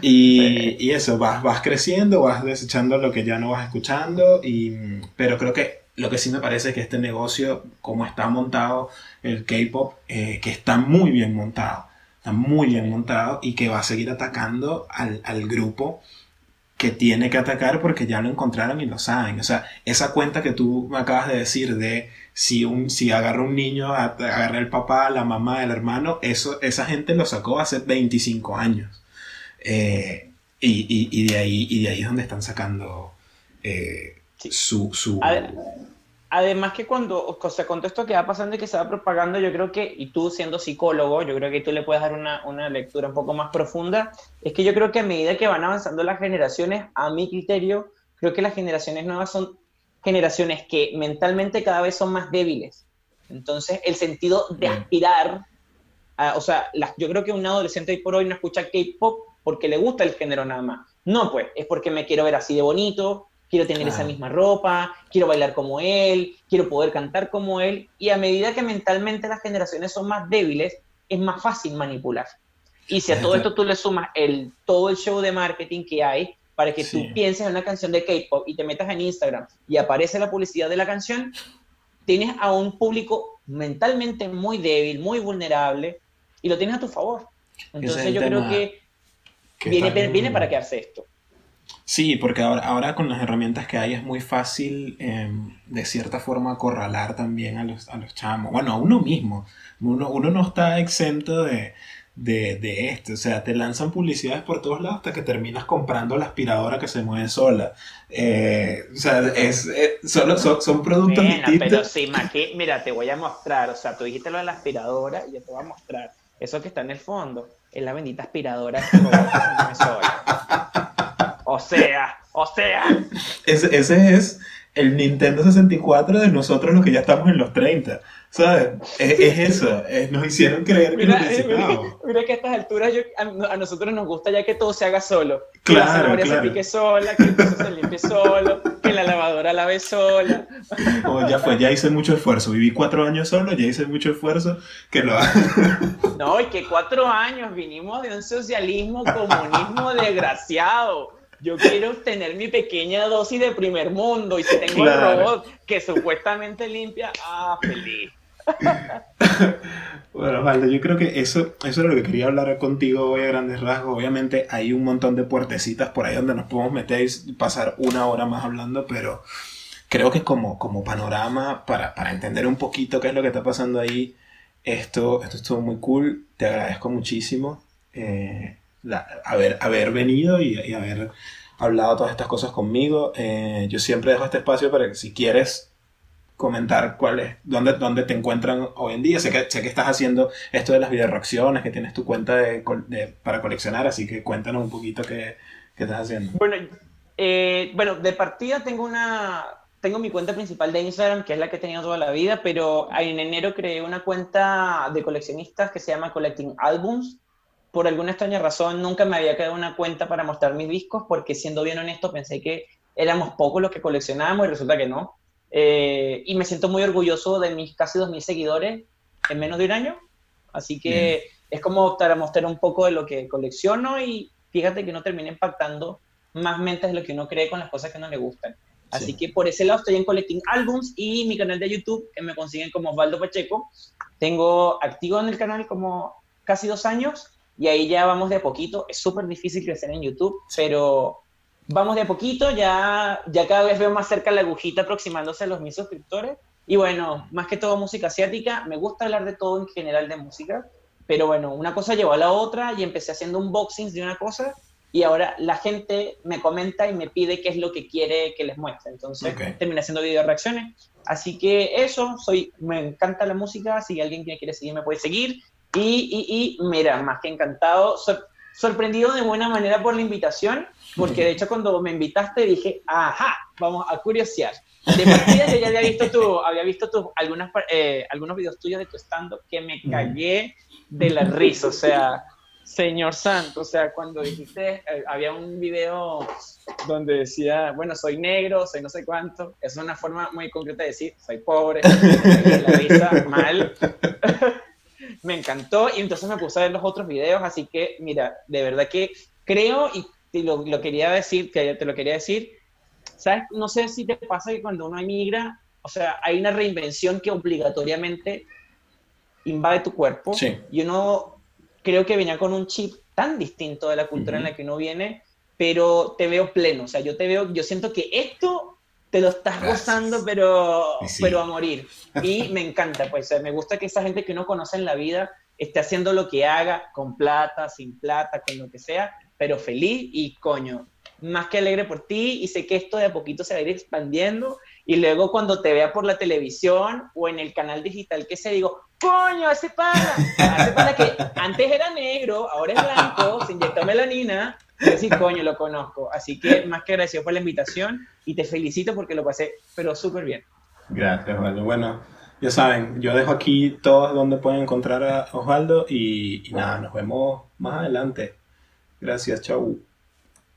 y, y, eso, vas, vas creciendo, vas desechando lo que ya no vas escuchando. Y, pero creo que lo que sí me parece es que este negocio, como está montado el K-pop, que está muy bien montado, está muy bien montado y que va a seguir atacando al, grupo que tiene que atacar porque ya lo encontraron y lo saben. O sea, esa cuenta que tú me acabas de decir de si, un, si agarra un niño, agarra el papá, la mamá, el hermano, eso, esa gente lo sacó hace 25 años. Eh, y, de ahí, y de ahí es donde están sacando eh, su... su... Además que cuando, o sea, con todo esto que va pasando y que se va propagando, yo creo que, y tú siendo psicólogo, yo creo que tú le puedes dar una, una lectura un poco más profunda, es que yo creo que a medida que van avanzando las generaciones, a mi criterio, creo que las generaciones nuevas son generaciones que mentalmente cada vez son más débiles. Entonces, el sentido de aspirar, o sea, yo creo que un adolescente hoy por hoy no escucha K-pop porque le gusta el género nada más. No, pues, es porque me quiero ver así de bonito, quiero tener esa misma ropa, quiero bailar como él, quiero poder cantar como él, y a medida que mentalmente las generaciones son más débiles, es más fácil manipular. Y si a todo esto tú le sumas el, todo el show de marketing que hay para que tú pienses en una canción de K-pop y te metas en Instagram y aparece la publicidad de la canción, tienes a un público mentalmente muy débil, muy vulnerable, y lo tienes a tu favor. Entonces yo creo que, viene, viene para quedarse esto. Sí, porque ahora, ahora con las herramientas que hay es muy fácil em, de cierta forma acorralar también a los, a los chamos. Bueno, a uno mismo. Uno, uno no está exento de, de, de esto. O sea, te lanzan publicidades por todos lados hasta que terminas comprando la aspiradora que se mueve sola. Eh, o sea, es, solo, son, productos distintos. Pero sí, mira, te voy a mostrar. O sea, tú dijiste lo de la aspiradora y yo te voy a mostrar. Eso que está en el fondo es la bendita aspiradora que se mueve sola. O sea, o sea. Ese, ese es el Nintendo 64 de nosotros los que ya estamos en los 30. ¿Sabes? Es, eso, nos hicieron creer que mira, lo Mira, que a estas alturas a, nosotros nos gusta ya que todo se haga solo. Que la zanahoria se pique sola, que el piso se limpie solo, que la lavadora lave sola. Oh, ya fue, ya hice mucho esfuerzo. Viví cuatro años solo, ya hice mucho esfuerzo que lo No, y que cuatro años vinimos de un socialismo, comunismo desgraciado yo quiero tener mi pequeña dosis de primer mundo y si tengo el robot que supuestamente limpia, ah, feliz. bueno, Valdo, yo creo que eso, eso es lo que quería hablar contigo hoy a grandes rasgos. Obviamente hay un montón de puertecitas por ahí donde nos podemos meter y pasar una hora más hablando, pero creo que como, como panorama, para, para entender un poquito qué es lo que está pasando ahí, esto, esto estuvo muy cool. Te agradezco muchísimo. Eh, haber, haber venido y, y, haber hablado todas estas cosas conmigo. Eh, yo siempre dejo este espacio para que si quieres comentar cuál es, dónde, dónde te encuentran hoy en día. Sé que, sé que estás haciendo esto de las video reacciones, que tienes tu cuenta de, para coleccionar, así que cuéntanos un poquito qué, qué estás haciendo. Bueno, eh, bueno, de partida tengo una... Tengo mi cuenta principal de Instagram, que es la que he tenido toda la vida, pero en enero creé una cuenta de coleccionistas que se llama Collecting Albums, por alguna extraña razón nunca me había quedado una cuenta para mostrar mis discos porque siendo bien honesto pensé que éramos pocos los que coleccionábamos y resulta que no. Eh, y me siento muy orgulloso de mis casi 2.000 seguidores en menos de un año. Así que es como para mostrar un poco de lo que colecciono y fíjate que no termina impactando más mentes de lo que uno cree con las cosas que no le gustan. Así que por ese lado estoy en Collecting Albums y mi canal de YouTube, que me consiguen como Osvaldo Pacheco. Tengo activo en el canal como casi dos años y ahí ya vamos de a poquito. Es súper difícil crecer en YouTube, pero vamos de a poquito, ya, ya cada vez veo más cerca la agujita aproximándose a los mis suscriptores. Y bueno, más que todo música asiática, me gusta hablar de todo en general de música, pero bueno, una cosa llevó a la otra y empecé haciendo unboxings de una cosa y ahora la gente me comenta y me pide qué es lo que quiere que les muestre. Entonces terminé haciendo video reacciones. Así que eso, soy, me encanta la música, si alguien quiere seguir me puede seguir. Y, y, mira, más que encantado, sorprendido de buena manera por la invitación, porque de hecho cuando me invitaste dije, ajá, vamos a curiosear. De partida yo ya había visto, tu, había visto tu, algunas, eh, algunos videos tuyos de tu stand que me cagué de la risa, o sea, señor santo, o sea, cuando dijiste, eh, había un video donde decía, bueno, soy negro, soy no sé cuánto, es una forma muy concreta de decir, soy pobre, la risa mal me encantó y entonces me puse a ver los otros videos, así que mira, de verdad que creo y lo, lo quería decir, que te lo quería decir, ¿sabes? No sé si te pasa que cuando uno emigra, o sea, hay una reinvención que obligatoriamente invade tu cuerpo y uno creo que venía con un chip tan distinto de la cultura en la que uno viene, pero te veo pleno, o sea, yo te veo, yo siento que esto te lo estás gozando, pero, pero a morir. Y me encanta, pues me gusta que esa gente que uno conoce en la vida esté haciendo lo que haga, con plata, sin plata, con lo que sea, pero feliz y coño, más que alegre por ti y sé que esto de a poquito se va a ir expandiendo y luego cuando te vea por la televisión o en el canal digital que se digo, coño, ese pana, ese pana que antes era negro, ahora es blanco, se inyectó melanina, Sí, coño, lo conozco. Así que más que agradecido por la invitación y te felicito porque lo pasé, pero súper bien. Gracias, Osvaldo. Bueno, ya saben, yo dejo aquí todos donde pueden encontrar a Osvaldo y, y nada, nos vemos más adelante. Gracias, chau.